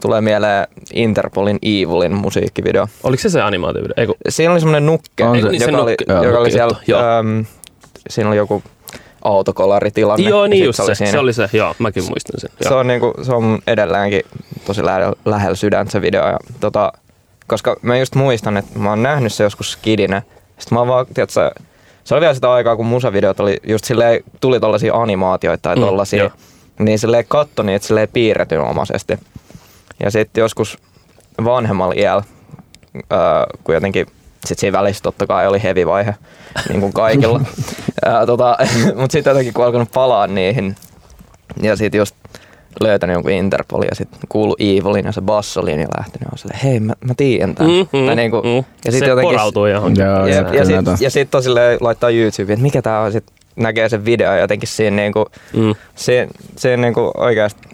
tulee mieleen Interpolin Evilin musiikkivideo. Oliko se se animaatiovideo? Ei, kun, Siinä oli semmoinen nukke, On se- Niin, se joka, oli, nukke- joka oli siellä, joo. äm, siinä oli joku autokolaritilanne. joo, niin just se. siinä. Se oli se. Joo, mäkin muistan sen. se on, niinku, se on mun edelläänkin tosi lähellä, lähellä sydäntä se video. Ja, tota, koska mä just muistan, että mä oon nähnyt se joskus skidinä. Sitten mä oon vaan, tiedätkö, se oli vielä sitä aikaa, kun musavideot oli just silleen, tuli tollasia animaatioita tai Mm, tollasia. joo. niin silleen katto niitä silleen piirretynomaisesti. Ja sitten joskus vanhemmalla iällä, öö, kun jotenkin sit siinä välissä totta kai oli heavy vaihe, niin kuin kaikilla. Tota, Mutta sitten jotenkin kun alkanut palaa niihin ja sitten just löytänyt jonkun Interpol ja sitten kuulu Evilin ja se bassolinja lähtenyt on silleen, hei mä, mä tiedän tämän. Mm, mm, tai niinku, mm. ja sit se jotenkin, porautuu johonkin. Joo, joo, ja kyllä sitten ja sit on silleen laittaa YouTubeen, että mikä tää on, sit näkee sen video ja jotenkin siinä, niinku, Mm. siinä, siinä niinku oikeasti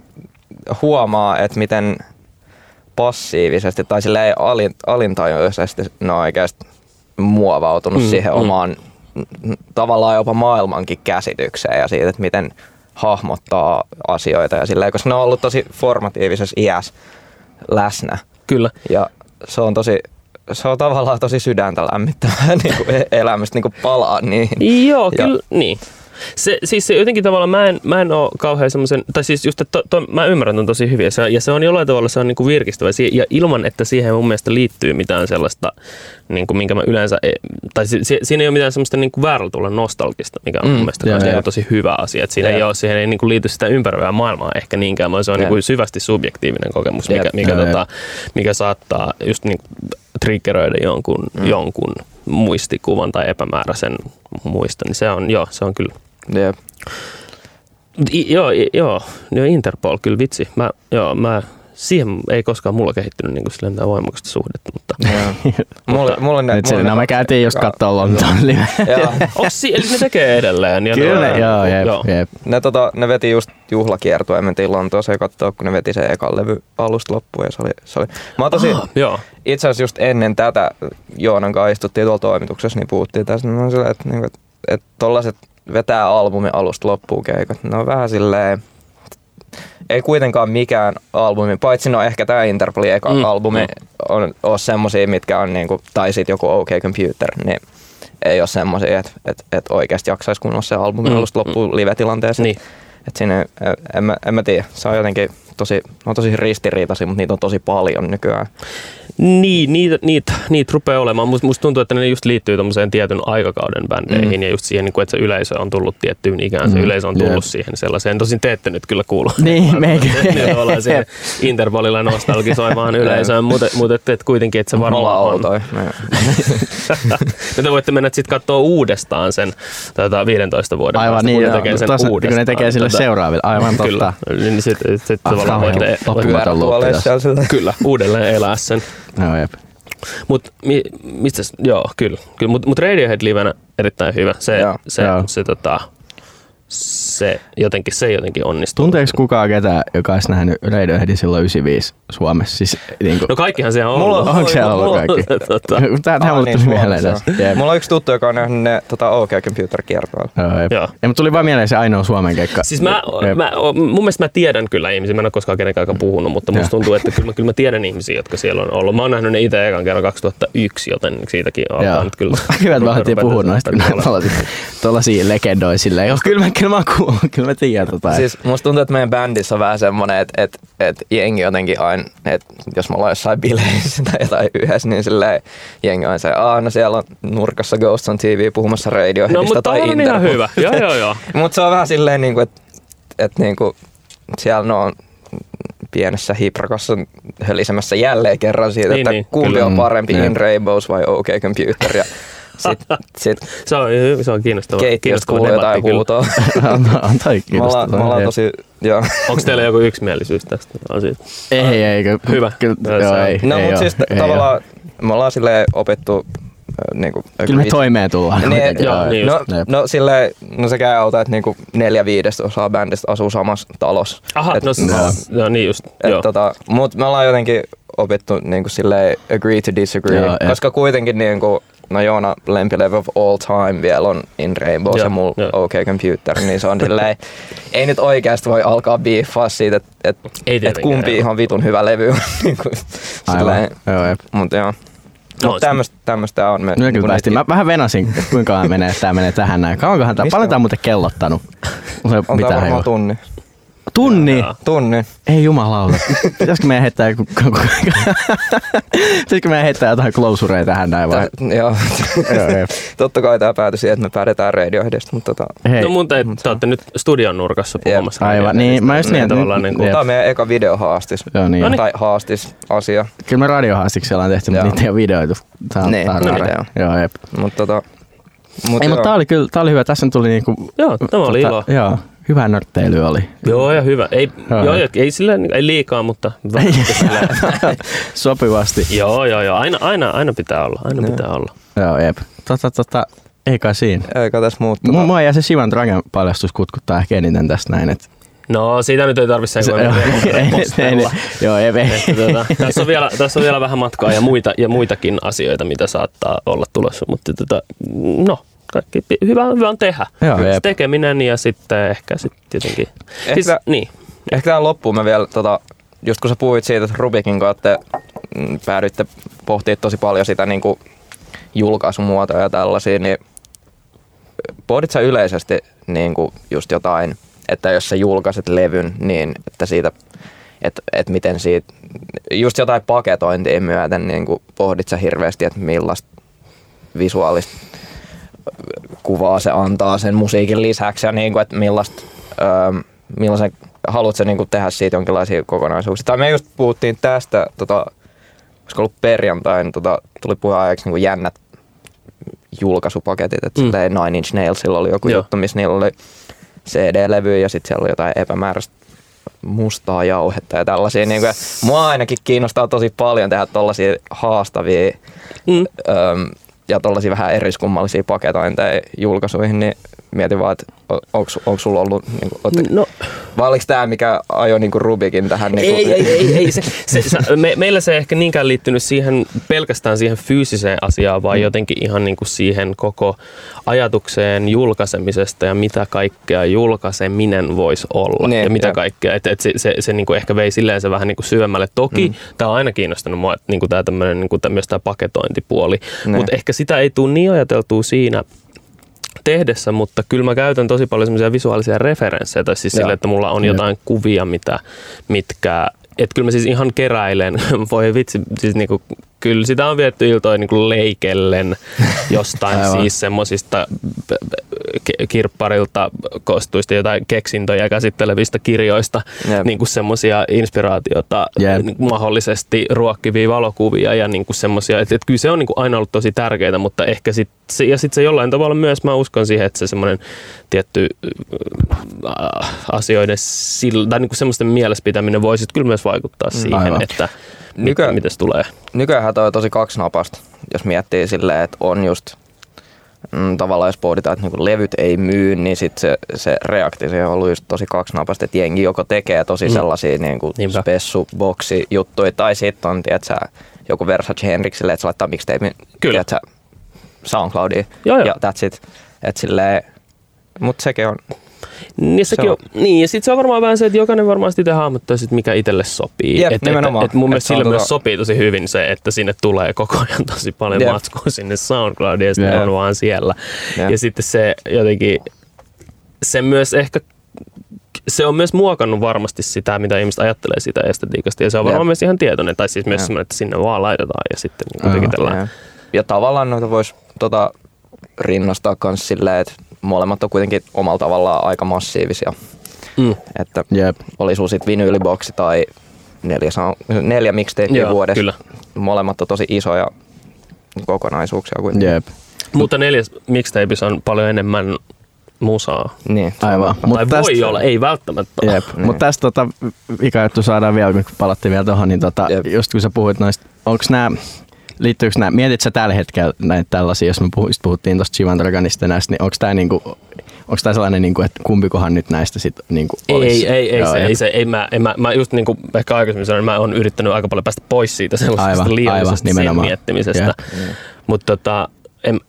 huomaa, että miten passiivisesti tai silleen alin, alintajuisesti ne on oikeasti muovautunut Mm, siihen mm. omaan tavallaan jopa maailmankin käsitykseen ja siitä, että miten hahmottaa asioita ja silleen, koska ne on ollut tosi formatiivisessa iässä läsnä Kyllä. ja se on tosi se on tavallaan tosi sydäntä lämmittävää niin kuin elämästä niin kuin palaa niihin. Joo, Ja- kyllä, niin. Se, siis se jotenkin tavallaan, mä en, mä en ole kauhean semmoisen, tai siis just, että to, to, mä ymmärrän ton tosi hyvin, ja se, ja se on jollain tavalla se on niin kuin virkistävä, ja ilman, että siihen mun mielestä liittyy mitään sellaista, niin kuin minkä mä yleensä, e- tai si, si, siinä ei ole mitään semmoista niin kuin väärällä tulla nostalgista, mikä on Mm, mun mielestä joo, kans joo. niin tosi hyvä asia, että siinä Joo. ei ole, siihen ei niin kuin liity sitä ympäröivää maailmaa ehkä niinkään, vaan se on niin kuin syvästi subjektiivinen kokemus, mikä, mikä, Joo, tota, mikä saattaa just niin triggeröidä jonkun, mm. jonkun muistikuvan tai epämääräisen muiston, niin se on, joo, se on kyllä I, joo, i, joo, joo, Interpol, kyllä vitsi. Mä, joo, mä, siihen ei koskaan mulla kehittynyt niin kuin mitään voimakasta suhdetta, mutta. Mulla, mulla ne, Nyt mulla no me käytiin just katsoa Lontoon live. Si- eli ne tekee edelleen? Ja Kyllä, ne, joo, jep, joo. jep. Ne, tota, ne veti just juhlakiertoa ja mentiin Lontooseen katsoa, kun ne veti sen ekan levy alusta loppuun. Ja se oli, se oli. Mä tosi, Ah, joo. itse asiassa just ennen tätä Joonan kanssa istuttiin tuolla toimituksessa, niin puhuttiin tästä. Niin mä silleen, että, niinku, että, että tollaset vetää albumin alusta loppuun keikat. Ne on vähän silleen, ei kuitenkaan mikään albumi, paitsi no ehkä tämä Interpolin eka Mm, mm, albumi mm. on, on semmosia, mitkä on niinku, tai sit joku OK Computer, niin ei ole semmosia, että et, et oikeasti jaksaisi kuunnella se albumi Mm, mm, alusta loppuun live-tilanteessa. Niin. Et siinä, en, en, mä, en mä tiedä, se on jotenkin tosi, ne on tosi ristiriitaisia, mutta niitä on tosi paljon nykyään. Niin, niitä, niitä, niitä rupeaa olemaan. Musta, musta tuntuu, että ne just liittyy tommoseen tietyn aikakauden bändeihin Mm. ja just siihen, niin että se yleisö on tullut tiettyyn ikään. Se Mm, yleisö on tullut jep. siihen sellaiseen. Tosin te ette nyt kyllä kuulu. Niin, meikä. Niin tavallaan siihen Interpolilla nostalgisoimaan yleisöön, mutta, mutta et, et kuitenkin, että se Me ollaan varmaan on. Me- Ja te voitte mennä sitten katsoa uudestaan sen tota, 15 vuoden Aivan päästä, niin, kun ne tekee sen kun uudestaan. ne tekee sille Tota, seuraaville. Aivan Kyllä, totta. niin sitten sit Ah, tavallaan voitte, voitte kyllä, uudelleen elää sen. Joo, jep. Mutta mi, mistä, joo, kyllä. kyllä. Mutta mut Radiohead livenä erittäin hyvä. Se, Joo. se, Joo. se, tota, se jotenkin, se jotenkin onnistuu. Tunteeko kukaan ketään, joka olisi nähnyt Radioheadin silloin 95 Suomessa? Siis, niin kuin, No kaikkihan siellä on Mulla ollut. on- onko siellä ollut mulla- kaikki? tota, tää Ah, niin, mieleen tässä. joo. Jep. Mulla on yksi tuttu, joka on nähnyt ne tota, OK Computer kiertoilla. Joo, jep. Joo. Ja mut tuli vaan mieleen se ainoa Suomen keikka. Siis mä, Jep. mä, mun mielestä mä tiedän kyllä ihmisiä, mä en ole koskaan kenenkään puhunut, mutta musta tuntuu, että kyllä mä, kyllä mä tiedän ihmisiä, jotka siellä on ollut. Mä oon nähnyt ne itse ekan kerran 2001, joten siitäkin alkaa nyt kyllä. Hyvä, että me alettiin rupea- puhua noista, tuollaisia legendoja silleen. Joo, kyllä mä, kyllä mä oon kyllä mä tiedän tota. Siis musta tuntuu, että meidän bändissä on vähän semmonen, että et, et jengi jotenkin aina, että jos me ollaan jossain bileissä tai jotain yhdessä, niin silleen jengi on se, aah no siellä on nurkassa Ghost on TV puhumassa radioheadista No, mutta tai on ihan Interpol. hyvä. Joo, joo, joo. Mutta se on vähän silleen, niin että et, niinku, siellä ne on pienessä hiprakossa hölisemässä jälleen kerran siitä, Niin, että niin, kumpi kyllä. on parempi, Mm. In Rainbows vai OK Computer. Ja sit, sit Se on, se on kiinnostava. keittiöstä kuuluu jotain huutoa. on, on toi Me ollaan, kiinnostavaa. tosi, joo. Onko teillä joku yksimielisyys tästä asiasta? Ei, ei, kyllä. Hyvä. Kyllä, Joo, se joo, ei, No ei mutta siis ei tavallaan me ollaan silleen opettu äh, niinku, Kyllä me toimeen tullaan. Niin, joo, niin no, Jep. no silleen, no sekä ei auta, että niinku neljä viidestä osaa bändistä asuu samassa talossa. Aha, Et- no, Joo. no niin just. Et joo. tota, mut me ollaan jotenkin opittu niinku silleen agree to disagree, Joo, koska kuitenkin niinku, no Joona lempilevy of all time vielä on In Rainbow, Joo, se mulla joo. OK Computer, niin se on silleen, ei nyt oikeasti voi alkaa biiffaa siitä, että et, et kumpi joo. ihan vitun hyvä levy on. niinku, Aivan. silleen, Joo, jep. mut joo. No, Mut tämmöstä, tämmöstä on. Me, No kyllä niinku päästiin. Mä vähän venasin, kuinka menee, tää menee tähän näin. Kauankohan tää, Mistä paljon on? tää on muuten kellottanut? Se, on tää mitä varmaan he tunni. Tunni? Joo. Tunni. Ei jumalauta. Pitäisikö meidän heittää joku... Pitäisikö meidän heittää jotain klausureita tähän näin vai? Tä- joo. Joo, jep. Totta kai tää päätyi siihen, että me päädetään Radioheadista, mutta tota, Hei. No mun te, te olette nyt studion nurkassa Jep. puhumassa. Aivan, niin mä just Niin, niin, tavallaan niin kuin- jep. tää on meidän eka videohaastis. Joo, niin. No niin. Tai haastis asia. Kyllä me radiohaastiksella on tehty, mutta niitä ei ole videoitu. Tää on, Niin, tää on no. Joo, jep. Mutta tota, mut Ei, mutta tää oli kyllä, tää oli hyvä. Tässä tuli niinku... Joo, tämä oli ilo. Joo, hyvä nörttely oli. Joo, ja hyvä. Ei, Joo. joo, ei, silleen, ei liikaa, mutta. Sopivasti. Joo, joo, joo. Aina, aina, aina pitää olla. Aina Joo. pitää olla. Joo, jep. Tota, tota, ei kai siinä. Eikä tässä muut. Tota. Tota, Mua jää se Shivan Dragon paljastus kutkuttaa ehkä eniten tästä näin. Et, No, siitä nyt ei tarvitse sen se, kuin joo, ei, ei, postella. joo, ei, ei. Että tota, tässä, on vielä, tässä on vielä vähän matkaa ja, muita, ja muitakin asioita, mitä saattaa olla tulossa, mutta tota, no, kaikki hyvä, hyvä on tehdä. Joo, Se tekeminen ja sitten ehkä sitten tietenkin. Ehkä- Siis, niin. Ehkä tähän loppuun mä vielä, tota, just kun sä puhuit siitä, että Rubikin kanssa te mm, päädyitte pohtimaan tosi paljon sitä niin kuin julkaisumuotoja ja tällaisia, niin pohdit sä yleisesti niin kuin just jotain, että jos sä julkaiset levyn, niin että siitä, että, että miten siitä, just jotain paketointia myöten, niin kuin pohdit sä hirveästi, että millaista visuaalista kuvaa se antaa sen musiikin lisäksi ja niin kuin, että millaista, öö, millaisen, haluat sä niin kuin tehdä siitä jonkinlaisia kokonaisuuksia. Tai me just puhuttiin tästä, tota, olisiko ollut perjantain, tota, tuli puheenajaksi niin jännät julkaisupaketit, että Mm. Nine Inch Nailsilla oli joku Joo. juttu, missä niillä oli CD-levy ja sitten siellä oli jotain epämääräistä mustaa jauhetta ja tällaisia. Niin kuin, mua ainakin kiinnostaa tosi paljon tehdä tollaisia haastavia Mm. öm, ja tollaisia vähän eriskummallisia paketointeja julkaisuihin, niin mietin vaan, että onko sulla ollut, niin kuin, No, vai oliko tämä, mikä ajoi niin Rubikin tähän? Niin ei, ei, ei, ei. Se, se, se, me, meillä se ei ehkä niinkään liittynyt siihen, pelkästään siihen fyysiseen asiaan, vaan jotenkin ihan niin kuin siihen koko ajatukseen julkaisemisesta ja mitä kaikkea julkaiseminen voisi olla Niin, ja mitä jep. kaikkea. Et, et se, se, se niin kuin ehkä vei silleen se vähän niin kuin syvemmälle. Toki mm. tämä on aina kiinnostanut mua, niin kuin tämä tämmöinen, niin kuin myös tämä paketointipuoli, mutta ehkä sitä ei tule niin ajateltua siinä tehdessä, mutta kyllä mä käytän tosi paljon semmoisia visuaalisia referenssejä, tai siis sille, että mulla on Jep. jotain kuvia, mitä, mitkä, että kyllä mä siis ihan keräilen, voi vitsi, siis niinku, kyllä sitä on vietty iltoja niinku leikellen jostain siis semmosista b- b- ki- kirpparilta koostuista jotain keksintöjä käsittelevistä kirjoista, Jep. niinku semmosia inspiraatiota Jep. niinku mahdollisesti ruokkivia valokuvia ja niinku semmosia, että et kyllä se on niinku aina ollut tosi tärkeää, mutta ehkä sit se, ja sitten se jollain tavalla myös, mä uskon siihen, että se semmoinen tietty äh, asioiden, tai niinku semmoisten mielessä pitäminen voi kyllä myös vaikuttaa siihen, Aivan. että Nyky- miten se tulee. Nykyään toi on tosi kaksinapaista, jos miettii silleen, että on just mm, tavallaan jos pohditaan, että niinku levyt ei myy, niin sit se, se reaktio siihen on ollut just tosi kaksinapaista, että jengi joko tekee tosi Mm. sellaisia niinku spessu-boksi juttuja, tai sitten on, tiedätkö, joku Versace Henriksille, että se laittaa mixtapein, Kyllä. tiedätkö, SoundCloudiin, Joo, joo. ja that's it. Et silleen, mut sekin on, Niin, sekin Se on. on. niin, ja sitten se on varmaan vähän se, että jokainen varmaan itse hahmottaa, sit, mikä itselle sopii. Jep, et, nimenomaan. Et, et mun mielestä on sille myös tota- sopii tosi hyvin se, että sinne tulee koko ajan tosi paljon Jep. matskua sinne SoundCloudiin ja sitten on vaan siellä. Jep. Ja sitten se jotenkin, se myös ehkä se on myös muokannut varmasti sitä, mitä ihmiset ajattelee sitä estetiikasta. Ja se on varmaan Jep. myös ihan tietoinen. Tai siis myös Jep. semmoinen, että sinne vaan laitetaan ja sitten niin tekitellään. Ja, ja tavallaan noita voisi tota, rinnastaa myös silleen, että molemmat on kuitenkin omalla tavallaan aika massiivisia. Mm. Että Jep. oli sun sit vinyyliboksi tai neljä, neljä mixtapea Joo, vuodessa. kyllä. Molemmat on tosi isoja kokonaisuuksia kuitenkin. Jep. Mutta neljäs mixtapeissa on paljon enemmän musaa. Niin, Aivan. Mut tai voi olla, ei välttämättä. Jep. Niin. Mutta tästä tota, vika juttu saadaan vielä, kun palattiin vielä tuohon, niin tota, Jep. just kun sä puhuit noista, onko nämä, liittyykö nämä, mietit sä tällä hetkellä näitä tällaisia, jos me puhuttiin tuosta Chivan Dragonista näistä, niin onko tämä niinku, onko tämä sellainen, niinku, että kumpikohan nyt näistä sit niinku olisi? Ei, ei, ei, Joo, se, ei, se, ei mä, en mä, mä just niin kuin ehkä aikaisemmin sanoin, mä oon yrittänyt aika paljon päästä pois siitä sellaisesta Aivan, aivan, liiallisesta nimenomaan. miettimisestä. Jep. Mutta tota, en,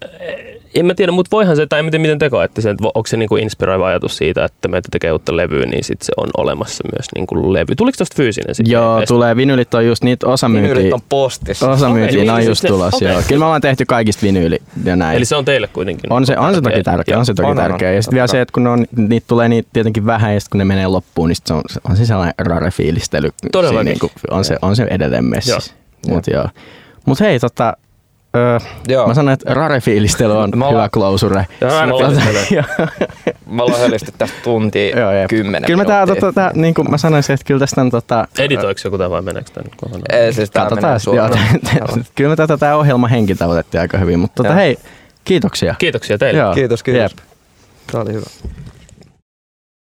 en mä tiedä, mutta voihan se, tai en tiedä miten teko, että se, onko se niinku inspiroiva ajatus siitä, että meitä tekee uutta levyä, niin sit se on olemassa myös niinku levy. Tuliko tosta fyysinen sitten? Joo, Edes? tulee. Vinylit on just niitä osa Vinyylit myytiin. on postissa. Osa Okei, myytiin, niin, ne on siis just tulos, okei. joo. Kyllä me ollaan tehty kaikista vinyyli ja näin. Eli se on teille kuitenkin. On se, on se toki tärkeä, joo. on se toki On, on, on. tärkeä. Ja sitten vielä se, että kun on, niitä tulee niitä tietenkin vähän ja sitten kun ne menee loppuun, niin sit se on, se on se sellainen rare fiilistely. Todellakin. Siinä niinku on, se, on se edelleen messissä. Joo. Mut, joo. Mut hei, tota, öö, Joo. mä sanon, että rare fiilistely on ollaan- hyvä klausure. Me ollaan- hölisty tästä tuntia Joo, jep. kymmenen Kyllä mä tää, tota, tää, niin kuin mä sanoisin, että kyllä tästä on tota, Editoiko joku tämä vai meneekö tämä nyt kokonaan? Ei, siis tää menee katsotaan. Joo, suoraan. kyllä me tätä tää ohjelma henki tavoitettiin aika hyvin, mutta tota, hei, kiitoksia. Kiitoksia teille. Joo. Kiitos, kiitos. Jep. Tämä oli hyvä.